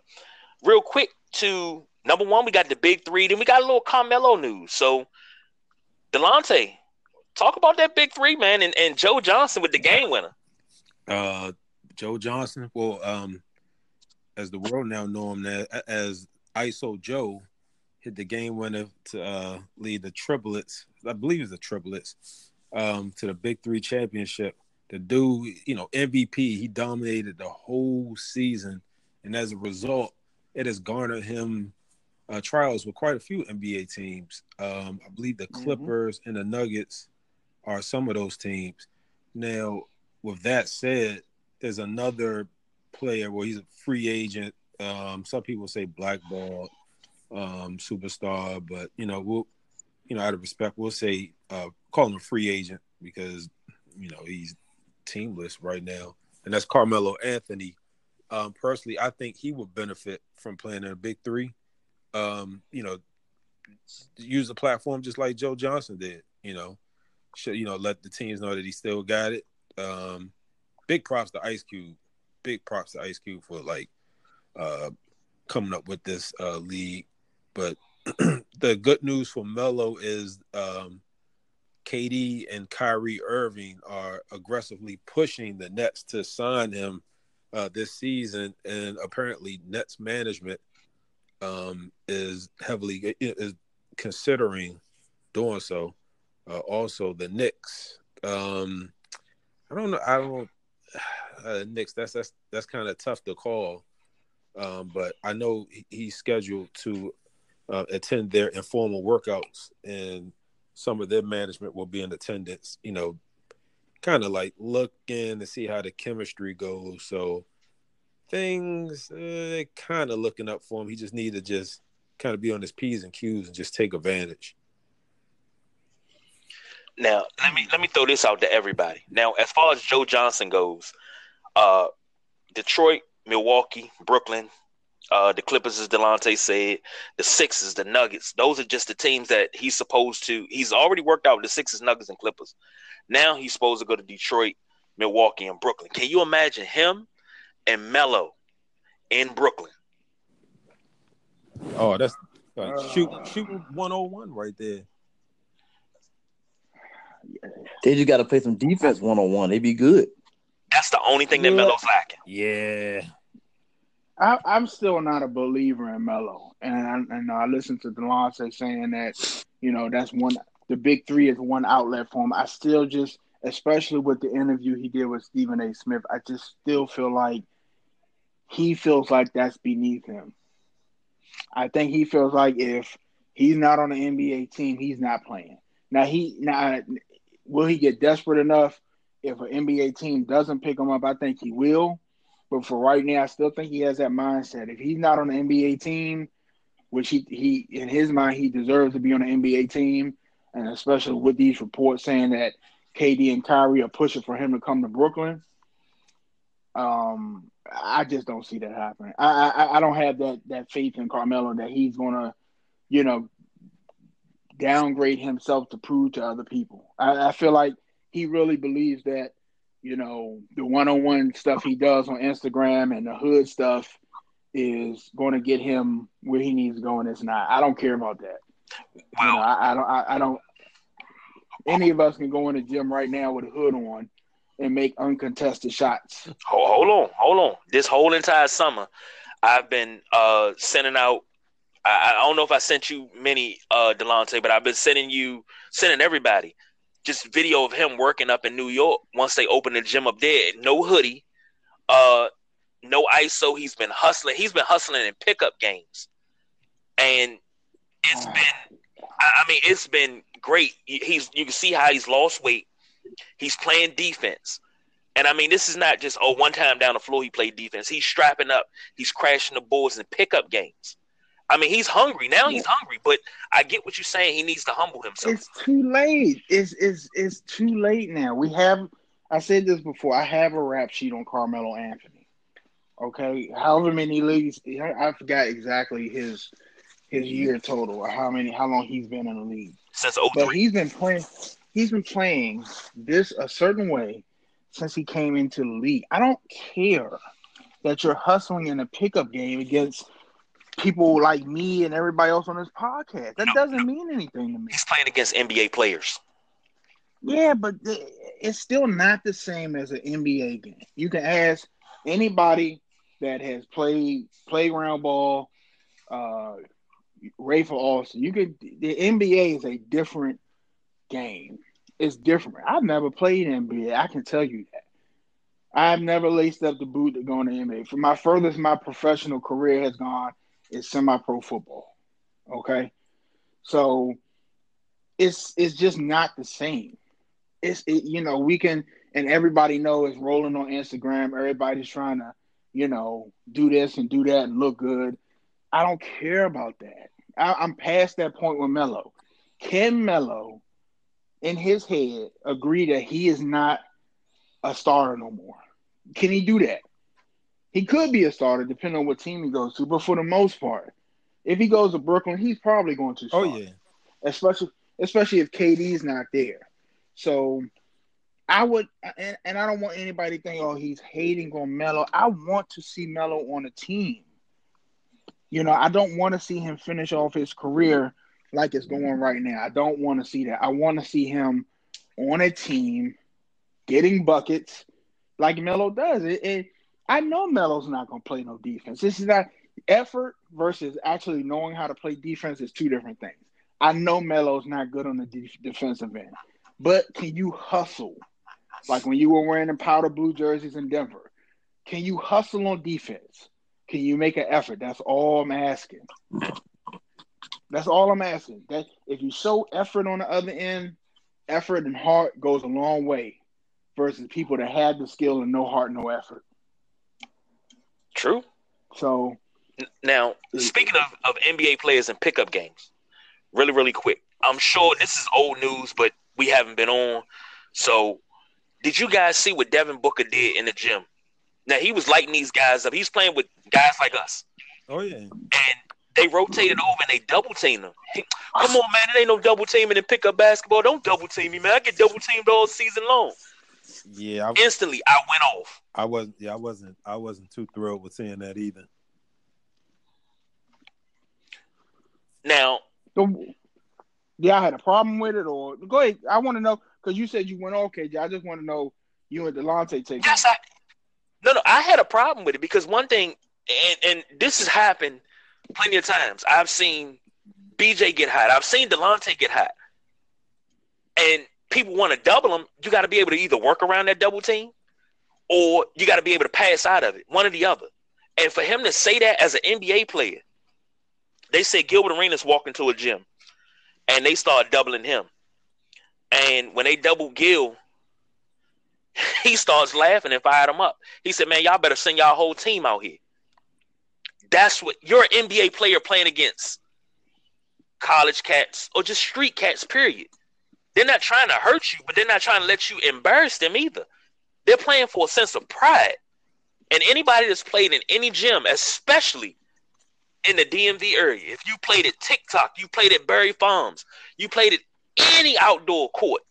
real quick to number one. We got the big three. Then we got a little Carmelo news. So, Delonte, talk about that big three, man, and, and Joe Johnson with the game winner. Uh, Joe Johnson. Well, um, as the world now know him as ISO Joe, hit the game winner to uh, lead the triplets. I believe it's the triplets um, to the Big Three championship. The dude, you know, MVP. He dominated the whole season, and as a result, it has garnered him uh, trials with quite a few NBA teams. Um, I believe the mm-hmm. Clippers mm-hmm. and the Nuggets are some of those teams. Now, with that said, there's another player where he's a free agent. Um, some people say blackball um, superstar, but you know, we'll you know, out of respect, we'll say uh, call him a free agent because you know he's teamless right now, and that's Carmelo Anthony. Um, personally, I think he would benefit from playing in a big three. Um, you know, use the platform just like Joe Johnson did. You know, should you know let the teams know that he still got it. Um, big props to Ice Cube. Big props to Ice Cube for like uh, coming up with this uh, league. But the good news for Melo is um, KD and Kyrie Irving are aggressively pushing the Nets to sign him uh, this season, and apparently Nets management um, is heavily is considering doing so. Uh, also, the Knicks. Um, I don't know. I don't. Uh. That's that's that's kind of tough to call. Um, but I know he's scheduled to uh, attend their informal workouts, and some of their management will be in attendance. You know, kind of like looking to see how the chemistry goes. So things uh, kind of looking up for him. He just need to just kind of be on his p's and q's and just take advantage. Now, let me let me throw this out to everybody. Now, as far as Joe Johnson goes, uh, Detroit, Milwaukee, Brooklyn, uh, the Clippers, as Delonte said, the Sixers, the Nuggets. Those are just the teams that he's supposed to. He's already worked out with the Sixers, Nuggets, and Clippers. Now he's supposed to go to Detroit, Milwaukee, and Brooklyn. Can you imagine him and Melo in Brooklyn? Oh, that's like uh, shoot shooting one on one right there. They just got to play some defense one on one. They'd be good. That's the only thing that yeah. Melo's lacking. Yeah. I, am still not a believer in Melo, and I, and I listened to Delonte saying that you know that's one. The big three is one outlet for him. I still just, especially with the interview he did with Stephen A. Smith, I just still feel like he feels like that's beneath him. I think he feels like if he's not on the NBA team, he's not playing. Now he now will he get desperate enough if an NBA team doesn't pick him up? I think he will. But for right now, I still think he has that mindset. If he's not on the NBA team, which he he in his mind he deserves to be on the NBA team, and especially with these reports saying that KD and Kyrie are pushing for him to come to Brooklyn. Um, I just don't see that happening. I, I I don't have that that faith in Carmelo that he's gonna, you know, downgrade himself to prove to other people. I, I feel like he really believes that, you know, the one on one stuff he does on Instagram and the hood stuff is going to get him where he needs to go, and it's not. I don't care about that. Wow. You know, I, I don't. I, I don't. Any of us can go in the gym right now with a hood on and make uncontested shots. Hold, hold on, hold on. This whole entire summer, I've been uh, sending out. I, I, don't know if I sent you many, uh, Delonte, but I've been sending you, sending everybody, just video of him working up in New York. Once they open the gym up there, no hoodie, uh, no ISO. He's been hustling. He's been hustling in pickup games, and it's been. I mean, it's been great. He's you can see how he's lost weight He's playing defense. And I mean, this is not just, oh, one time down the floor he played defense. He's strapping up, he's crashing the boards in pickup games. I mean, he's hungry. Now he's hungry, but I get what you're saying. He needs to humble himself. It's too late. It's it's it's too late now. We have I said this before. I have a rap sheet on Carmelo Anthony. Okay. However many leagues I forgot exactly his his year total or how many how long he's been in the league. Since 03. But he's been playing he's been playing this a certain way since he came into the league. I don't care that you're hustling in a pickup game against people like me and everybody else on this podcast. That no, doesn't no. mean anything to me. He's playing against NBA players. Yeah, but it's still not the same as an NBA game. You can ask anybody that has played playground ball, uh, Rafer Alston. You could the NBA is a different game It's different. I've never played NBA. I can tell you that. I've never laced up the boot to go in the NBA. For my furthest my professional career has gone is semi-pro football. Okay, so it's it's just not the same. It's it, you know we can and everybody knows rolling on Instagram. Everybody's trying to you know do this and do that and look good. I don't care about that. I, I'm past that point with Melo. Can Melo, in his head agree that he is not a star no more? Can he do that? He could be a starter depending on what team he goes to, but for the most part, if he goes to Brooklyn, he's probably going to. Oh, start, oh yeah, especially especially if KD's not there. So I would, and, and I don't want anybody to think, oh, he's hating on Melo. I want to see Melo on a team. You know, I don't want to see him finish off his career like it's going right now. I don't want to see that. I want to see him on a team getting buckets like Melo does. It, it I know Melo's not going to play no defense. This is not effort versus actually knowing how to play defense is two different things. I know Melo's not good on the de- defensive end, but can you hustle? Like when you were wearing the powder blue jerseys in Denver, can you hustle on defense? Can you make an effort? That's all I'm asking. That's all I'm asking. That if you show effort on the other end, effort and heart goes a long way versus people that have the skill and no heart, no effort. True. So now, speaking of, of NBA players and pickup games, really, really quick. I'm sure this is old news, but we haven't been on. So, did you guys see what Devin Booker did in the gym? Now he was lighting these guys up. He's playing with guys like us. Oh yeah. And they rotated over and they double teamed him. Come ah. on, man. It ain't no double teaming and pick up basketball. Don't double team me, man. I get double teamed all season long. Yeah. I, Instantly, I went off. I wasn't. Yeah, I wasn't. I wasn't too thrilled with seeing that either. Now, the, yeah, I had a problem with it, or go ahead. I want to know because you said you went off, okay. I just want to know you and Delonte take. yes, I. No, no, I had a problem with it because one thing, and and this has happened plenty of times. I've seen BJ get hot. I've seen Delonte get hot, and people want to double them. You got to be able to either work around that double team, or you got to be able to pass out of it. One or the other. And for him to say that as an NBA player, they said Gilbert Arenas walked into a gym, and they started doubling him. And when they double Gil, he starts laughing and fired him up. He said, "Man, y'all better send y'all whole team out here." That's what you're an NBA player playing against college cats or just street cats. Period. They're not trying to hurt you, but they're not trying to let you embarrass them either. They're playing for a sense of pride. And anybody that's played in any gym, especially in the DMV area, if you played at TikTok, you played at Barry Farms, you played at any outdoor court,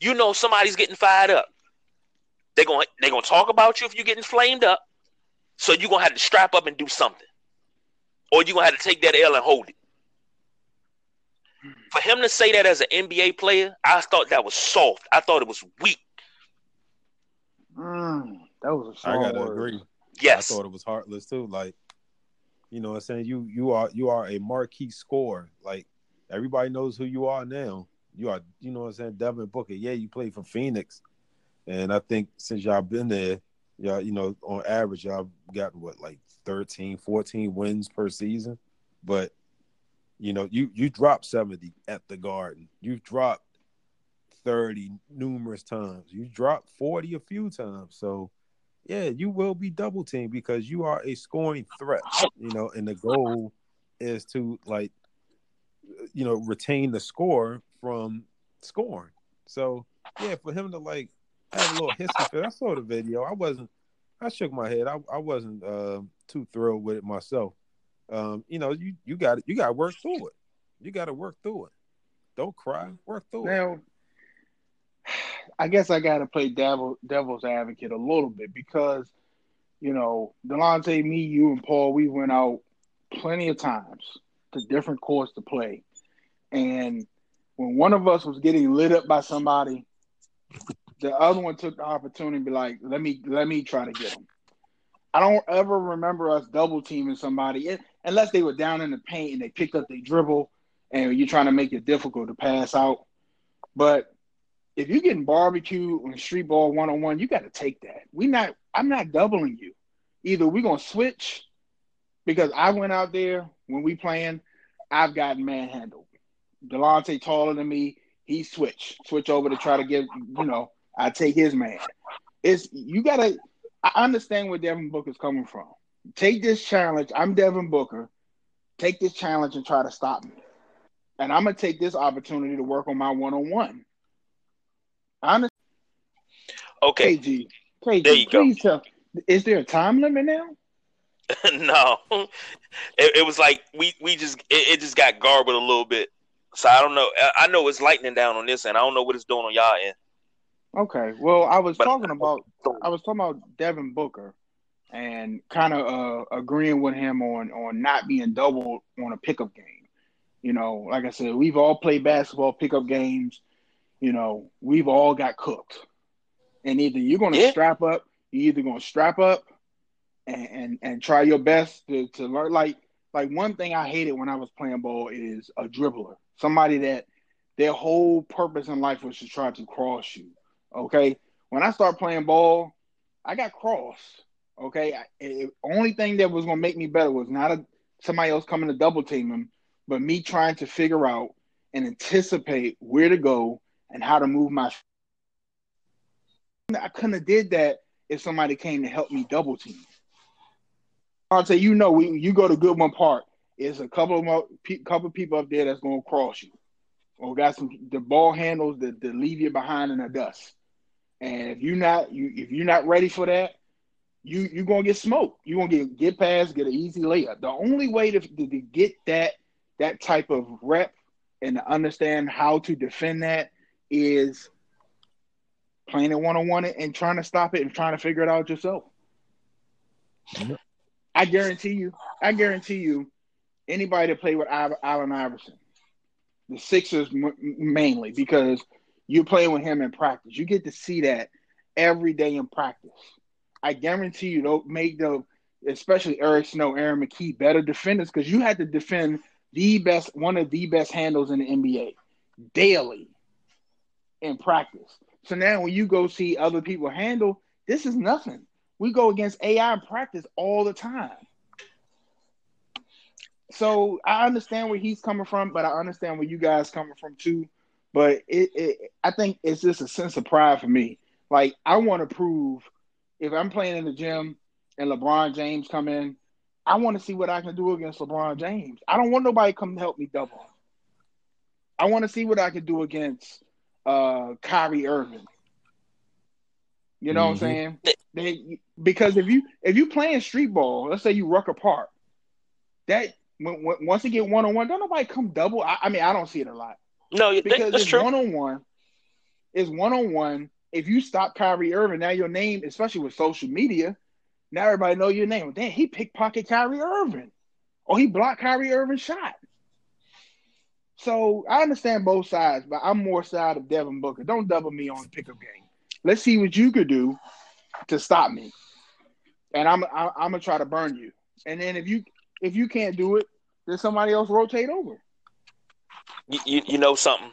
you know somebody's getting fired up. They're going they're going to talk about you if you're getting flamed up. So you're going to have to strap up and do something. Or you're going to have to take that L and hold it. For him to say that as an NBA player, I thought that was soft. I thought it was weak. Mm, that was a I strong gotta word. agree. Yes. I thought it was heartless too. Like, you know, what I'm saying you you are you are a marquee scorer. Like everybody knows who you are now. You are, you know, what I'm saying Devin Booker. Yeah, you played for Phoenix, and I think since y'all been there, y'all, you know, on average, y'all gotten what like 13, 14 wins per season. But you know, you you dropped 70 at the Garden. You dropped 30 numerous times. You dropped 40 a few times. So yeah, you will be double teamed because you are a scoring threat, you know, and the goal is to like you know, retain the score from scoring. So yeah, for him to like have a little history for I saw the video. I wasn't I shook my head. I, I wasn't uh, too thrilled with it myself. Um, you know, you you got you got to work through it. You got to work through it. Don't cry. Work through it. Now, I guess I got to play devil, devil's advocate a little bit because, you know, Delonte, me, you, and Paul, we went out plenty of times to different courts to play. And when one of us was getting lit up by somebody, the other one took the opportunity to be like, let me let me try to get him. I don't ever remember us double teaming somebody unless they were down in the paint and they picked up their dribble and you're trying to make it difficult to pass out. But if you're getting barbecued on street ball one on one, you got to take that. We not. I'm not doubling you. Either we're gonna switch because I went out there when we playing. I've gotten manhandled. Delonte taller than me. He switch switch over to try to get you know. I take his man. It's you gotta. I understand where Devin Booker's coming from. Take this challenge. I'm Devin Booker. Take this challenge and try to stop me. And I'm gonna take this opportunity to work on my one on one. Honestly, Okay. KG, KG, There you go. please tell. Is there a time limit now? no. It, it was like we we just it, it just got garbled a little bit. So I don't know. I- I know it's lightning down on this end. I don't know what it's doing on y'all end. Okay. Well, I was But- talking about I was talking about Devin Booker and kind of uh, agreeing with him on on not being doubled on a pickup game. You know, like I said, we've all played basketball pickup games. You know, we've all got cooked. And either you're going to Yeah. strap up, you're either going to strap up and, and and try your best to, to learn. Like like one thing I hated when I was playing ball is a dribbler, somebody that their whole purpose in life was to try to cross you. Okay, when I start playing ball, I got crossed. Okay, I, it, only thing that was gonna make me better was not a, somebody else coming to double team him, but me trying to figure out and anticipate where to go and how to move my. I couldn't have did that if somebody came to help me double team. I'll say, you know, we you go to Goodman Park, it's a couple of couple of people up there that's gonna cross you, or got some the ball handles that, that leave you behind in the dust. And if you're not you if you're not ready for that, you you're gonna get smoked. You're gonna get get past, get an easy layup. The only way to, to, to get that that type of rep and to understand how to defend that is playing it one on one and trying to stop it and trying to figure it out yourself. I guarantee you, I guarantee you, anybody that played with Allen Iverson, the Sixers mainly, because you're playing with him in practice. You get to see that every day in practice. I guarantee you, they'll make the, especially Eric Snow, Aaron McKie better defenders because you had to defend the best, one of the best handles in the NBA daily in practice. So now when you go see other people handle, this is nothing. We go against AI in practice all the time. So I understand where he's coming from, but I understand where you guys coming from too. But it, it I think it's just a sense of pride for me. Like I want to prove if I'm playing in the gym and LeBron James come in, I want to see what I can do against LeBron James. I don't want nobody come help me double. I want to see what I can do against uh Kyrie Irving. You know mm-hmm. what I'm mm-hmm. saying? They, because if you if you playing street ball, let's say you Rucker Park, that when, when, once you get one on one, don't nobody come double. I, I, mean, I don't see it a lot. No, because that's it's one on one. It's one on one. If you stop Kyrie Irving, now your name, especially with social media, now everybody know your name. Damn, he pickpocket Kyrie Irving, or he blocked Kyrie Irving's shot. So I understand both sides, but I'm more side of Devin Booker. Don't double me on the pickup game. Let's see what you could do to stop me, and I'm I'm, I'm gonna try to burn you. And then if you if you can't do it, then somebody else rotate over. You, you, know something.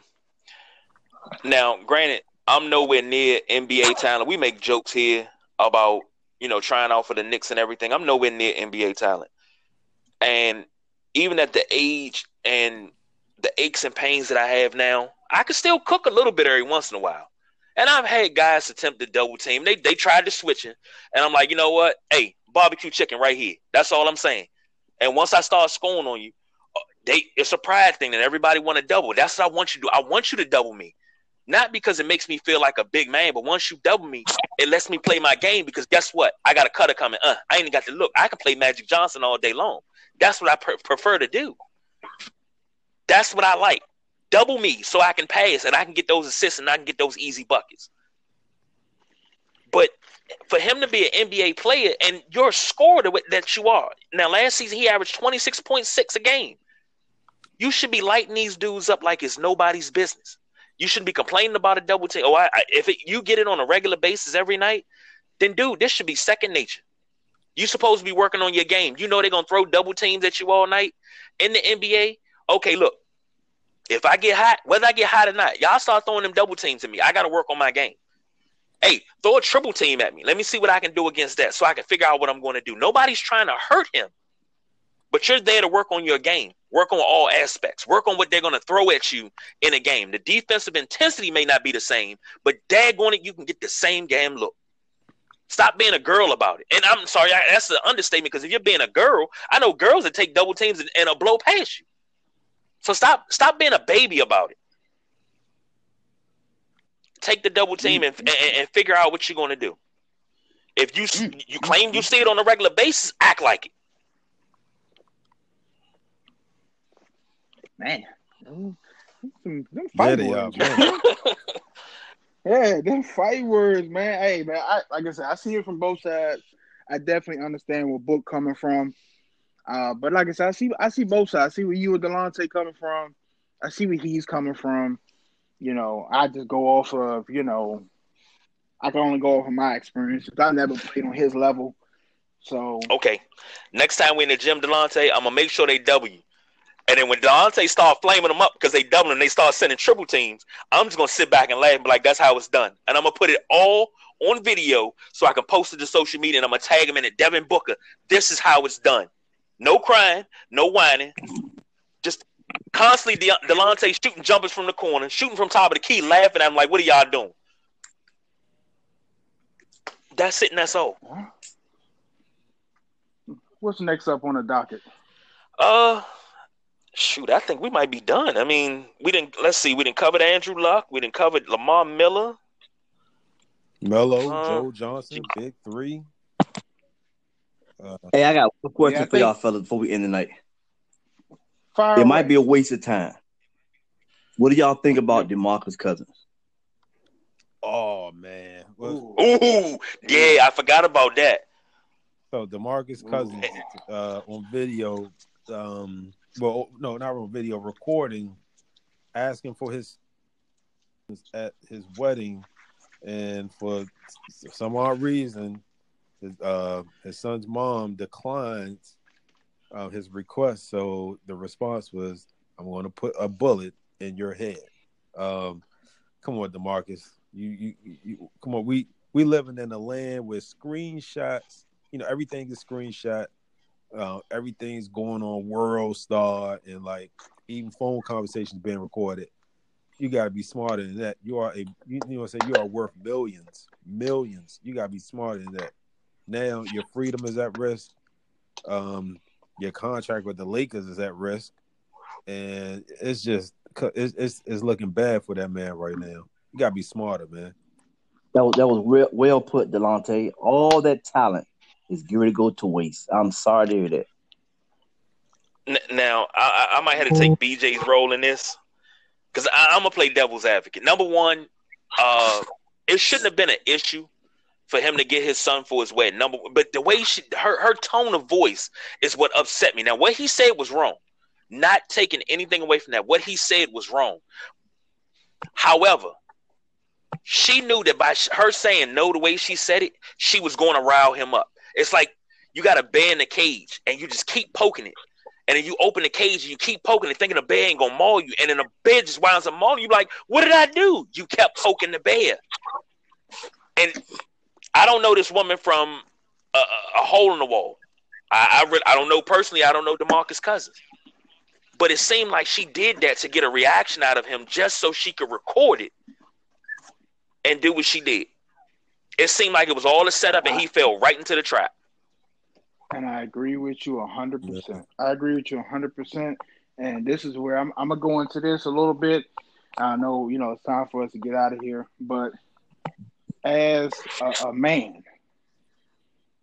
Now, granted, I'm nowhere near NBA talent. We make jokes here about you know trying out for the Knicks and everything. I'm nowhere near NBA talent, and even at the age and the aches and pains that I have now, I can still cook a little bit every once in a while. And I've had guys attempt to double team. They they tried to switch it, and I'm like, you know what? Hey, barbecue chicken right here. That's all I'm saying. And once I start scoring on you, they it's a pride thing that everybody want to double. That's what I want you to do. I want you to double me. Not because it makes me feel like a big man, but once you double me, it lets me play my game because guess what? I got a cutter coming. Uh, I ain't got to look. I can play Magic Johnson all day long. That's what I pre- prefer to do. That's what I like. Double me so I can pass and I can get those assists and I can get those easy buckets. But for him to be an NBA player and you're a scorer that you are. Now, last season he averaged 26.6 a game. You should be lighting these dudes up like it's nobody's business. You shouldn't be complaining about a double take. Oh, I, I, if it, you get it on a regular basis every night, then dude, this should be second nature. You supposed to be working on your game. You know they're gonna throw double teams at you all night in the NBA. Okay, look, if I get hot, whether I get hot or not, y'all start throwing them double teams at me. I got to work on my game. Hey, throw a triple team at me. Let me see what I can do against that so I can figure out what I'm to do. Nobody's trying to hurt him, but you're there to work on your game, work on all aspects, work on what they're going to throw at you in a game. The defensive intensity may not be the same, but daggone it, you can get the same game look. Stop being a girl about it. And I'm sorry, I, that's an understatement because if you're being a girl, I know girls that take double teams and, and a blow past you. So stop stop being a baby about it. Take the double team and, and, and figure out what you're going to do. If you mm. you claim you see it on a regular basis, act like it. Man, them, them fight yeah, words, man. yeah, them fight words, man. Hey, man, I, like I said, I see it from both sides. I definitely understand where Book coming from. Uh, but like I said, I see I see both sides. I see where you and Delonte coming from. I see where he's coming from. You know, I just go off of you know, I can only go off of my experience. I never played on his level. So okay, next time we in the gym, Delonte, I'm gonna make sure they W. And then when Delonte start flaming them up because they double them, they start sending triple teams. I'm just gonna sit back and laugh and be like, "That's how it's done." And I'm gonna put it all on video so I can post it to social media and I'm gonna tag him in it. Devin Booker, this is how it's done. No crying, no whining. Just constantly De- Delonte shooting jumpers from the corner, shooting from top of the key, laughing I'm like, "What are y'all doing?" That's it, and that's all. What's next up on the docket? Uh, shoot, I think we might be done. I mean, we didn't. Let's see, we didn't cover Andrew Luck. We didn't cover Lamar Miller. Melo, Uh, Joe Johnson, big three. Uh, Hey, I got one question Yeah, for y'all fellas before we end the night. Fire It away. might be a waste of time. What do y'all think about DeMarcus Cousins? oh man, Ooh. Ooh, yeah, I forgot about that. so Demarcus Cousins uh, on video, um, well, no, not on video, recording, asking for his at his wedding, and for some odd reason, his, uh, his son's mom declined uh, his request. So the response was, "I'm going to put a bullet in your head." Um, come on, Demarcus, you, you, you, come on. We we living in a land with screenshots. You know, everything is screenshot. Uh, everything's going on World Star and like even phone conversations being recorded. You got to be smarter than that. You are a you, you know saying. You are worth millions, millions. You got to be smarter than that. Now your freedom is at risk. Um, your contract with the Lakers is at risk, and it's just it's it's, it's looking bad for that man right now. You got to be smarter, man. That was that was well put, Delonte. All that talent is geared to go to waste. I'm sorry to hear that. Now, I, I I might have to take BJ's role in this because I'm gonna play devil's advocate. Number one, uh, it shouldn't have been an issue for him to get his son for his wedding. Number, but the way she, her, her tone of voice is what upset me. Now, what he said was wrong. Not taking anything away from that. What he said was wrong. However, she knew that by her saying no the way she said it, she was going to rile him up. It's like you got a bear in the cage and you just keep poking it. And then you open the cage and you keep poking it, thinking the bear ain't gonna maul you. And then the bear just winds up mauling you. Like, what did I do? You kept poking the bear. And I don't know this woman from a, a, hole in the wall. I I, re- I don't know personally. I don't know Demarcus Cousins, but it seemed like she did that to get a reaction out of him, just so she could record it and do what she did. It seemed like it was all a setup, and he fell right into the trap. And I agree with you hundred percent. I agree with you hundred percent. And this is where I'm, I'm gonna go into this a little bit. I know you know it's time for us to get out of here, but as a, a man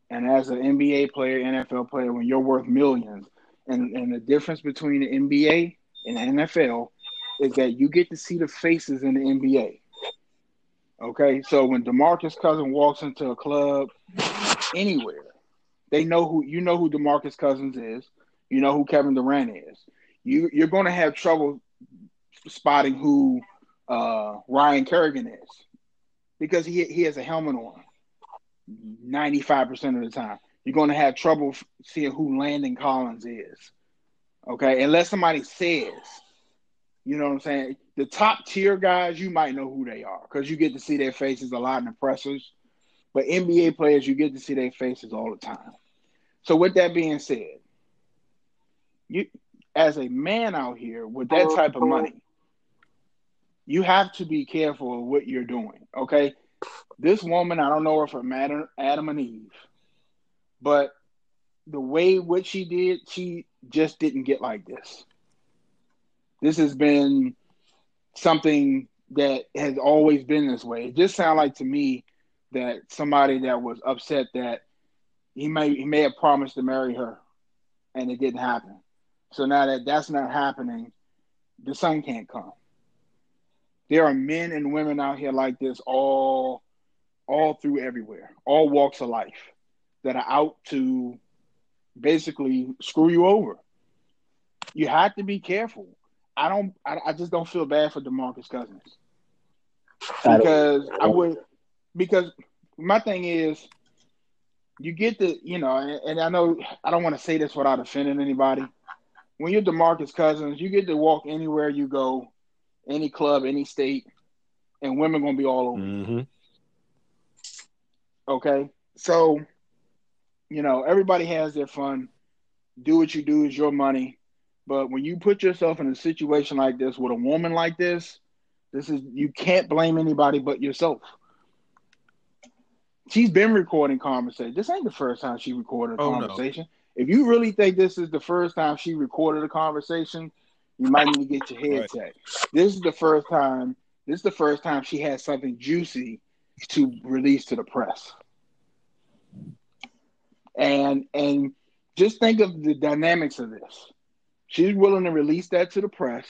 and as an NBA player, NFL player, when you're worth millions, and and the difference between the NBA and the NFL is that you get to see the faces in the NBA. Okay, so when Demarcus Cousins walks into a club anywhere, they know who you know who Demarcus Cousins is. You know who Kevin Durant is. You you're going to have trouble spotting who uh, Ryan Kerrigan is because he he has a helmet on. Ninety five percent of the time, you're going to have trouble seeing who Landon Collins is. Okay, unless somebody says, you know what I'm saying. The top tier guys, you might know who they are because you get to see their faces a lot in the pressers. But NBA players, you get to see their faces all the time. So with that being said, you as a man out here with that type of money, you have to be careful of what you're doing. Okay. This woman, I don't know her from Adam, Adam and Eve, but the way what she did, she just didn't get like this. This has been something that has always been this way. It just sounds like to me that somebody that was upset that he may he may have promised to marry her and it didn't happen. So now that that's not happening, the son can't come. There are men and women out here like this all all through everywhere, all walks of life that are out to basically screw you over. You have to be careful. I don't I, I just don't feel bad for DeMarcus Cousins. I don't- Because I would because my thing is you get the you know, and, and I know I don't want to say this without offending anybody. When you're DeMarcus Cousins, you get to walk anywhere you go, any club, any state, and women gonna be all over. you. Mm-hmm. Okay, so you know everybody has their fun. Do what you do is your money, but when you put yourself in a situation like this with a woman like this, this is you can't blame anybody but yourself. She's been recording conversation. This ain't the first time she recorded a Oh, no. conversation. If you really think this is the first time she recorded a conversation, you might need to get your head right. checked. This is the first time. This is the first time she had something juicy to release to the press. And and just think of the dynamics of this. She's willing to release that to the press,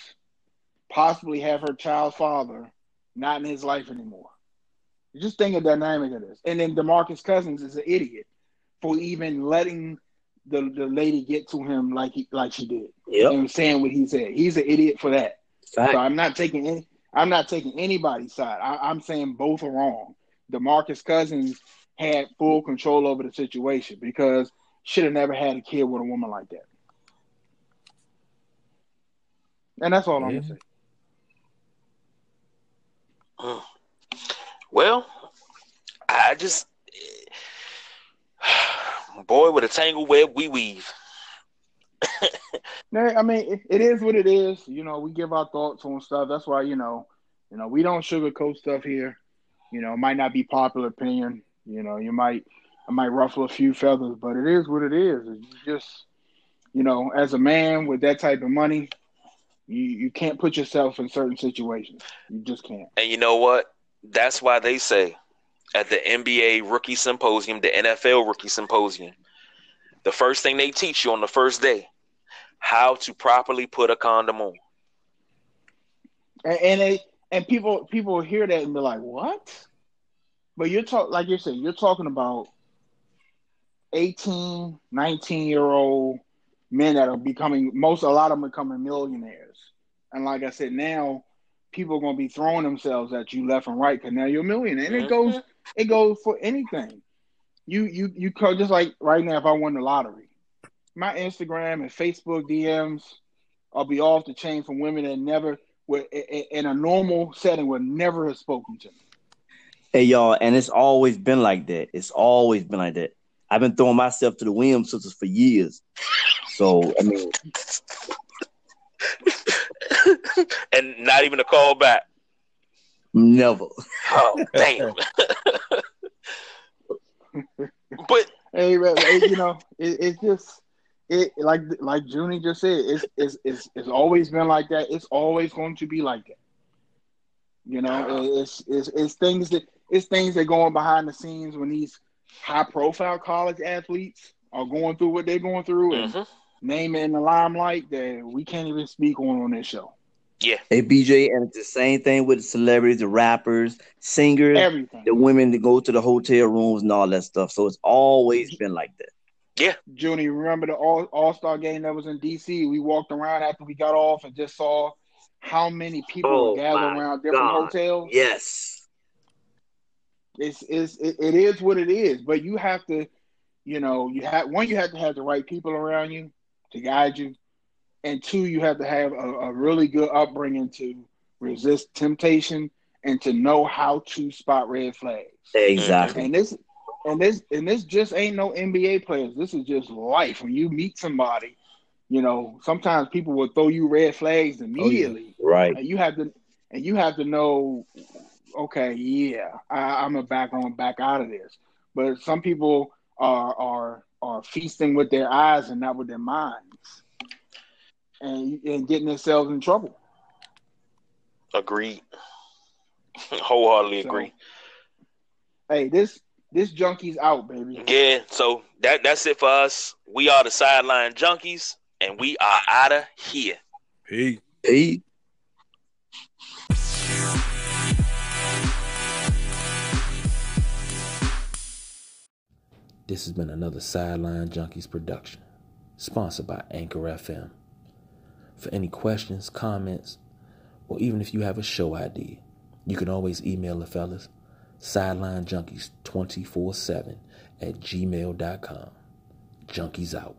possibly have her child's father not in his life anymore. Just think of the dynamic of this. And then Demarcus Cousins is an idiot for even letting the, the lady get to him like he like she did. Yep. And saying what he said. He's an idiot for that. Fact. So I'm not taking any I'm not taking anybody's side. I, I'm saying both are wrong. Demarcus Cousins had full control over the situation because she should have never had a kid with a woman like that. And that's all yeah. I'm gonna say. Hmm. Well, I just boy with a tangle web we weave. I mean, it, it is what it is. You know, we give our thoughts on stuff. That's why you know, you know, we don't sugarcoat stuff here. You know, it might not be popular opinion. You know, you might, I might ruffle a few feathers, but it is what it is. You just, you know, as a man with that type of money, you you can't put yourself in certain situations. You just can't. And you know what? That's why they say at the NBA rookie symposium, the NFL rookie symposium, the first thing they teach you on the first day, how to properly put a condom on. And, and they and people people hear that and be like, "What?" But you're talking like you said, you're talking about 18, 19 year old men that are becoming most a lot of them becoming millionaires. And like I said, now people are going to be throwing themselves at you left and right because now you're a millionaire. And it mm-hmm. goes, it goes for anything. You, you, you could just like right now, if I won the lottery, my Instagram and Facebook DMs, I'll be off the chain from women that never, would, in a normal setting, would never have spoken to me. Hey y'all, and it's always been like that. It's always been like that. I've been throwing myself to the Williams sisters for years. So I mean, and not even a call back. Never. Oh damn. but hey, you know, it, it's just it like like Junie just said. It's, it's it's it's always been like that. It's always going to be like that. You know, it's it's it's things that it's things that go on behind the scenes when these high profile college athletes are going through what they're going through and mm-hmm. Name it in the limelight that we can't even speak on on this show. Yeah. Hey BJ, and it's the same thing with the celebrities, the rappers, singers, everything. The women that go to the hotel rooms and all that stuff. So it's always been like that. Yeah. Junie, remember the all all star game that was in DC? We walked around after we got off and just saw how many people oh, gathered around different God. hotels. Yes. It's, it's it, it is what it is, but you have to, you know, you have one, you have to have the right people around you to guide you and two, you have to have a, a really good upbringing to resist temptation and to know how to spot red flags. Exactly. And this and this and this just ain't no NBA players. This is just life. When you meet somebody, you know, sometimes people will throw you red flags immediately. Oh, yeah. Right. And you have to and you have to know, okay, yeah, I, I'm a back on back out of this. But some people are are are feasting with their eyes and not with their minds and and getting themselves in trouble. Agreed. Wholeheartedly so, agree. Hey, this this junkie's out, baby. Yeah, so that that's it for us. We are the sideline junkies, and we are out of here. Hey, hey. This has been another Sideline Junkies production, sponsored by Anchor FM. For any questions, comments, or even if you have a show idea, you can always email the fellas sidelinejunkies247 at gmail.com. Junkies out.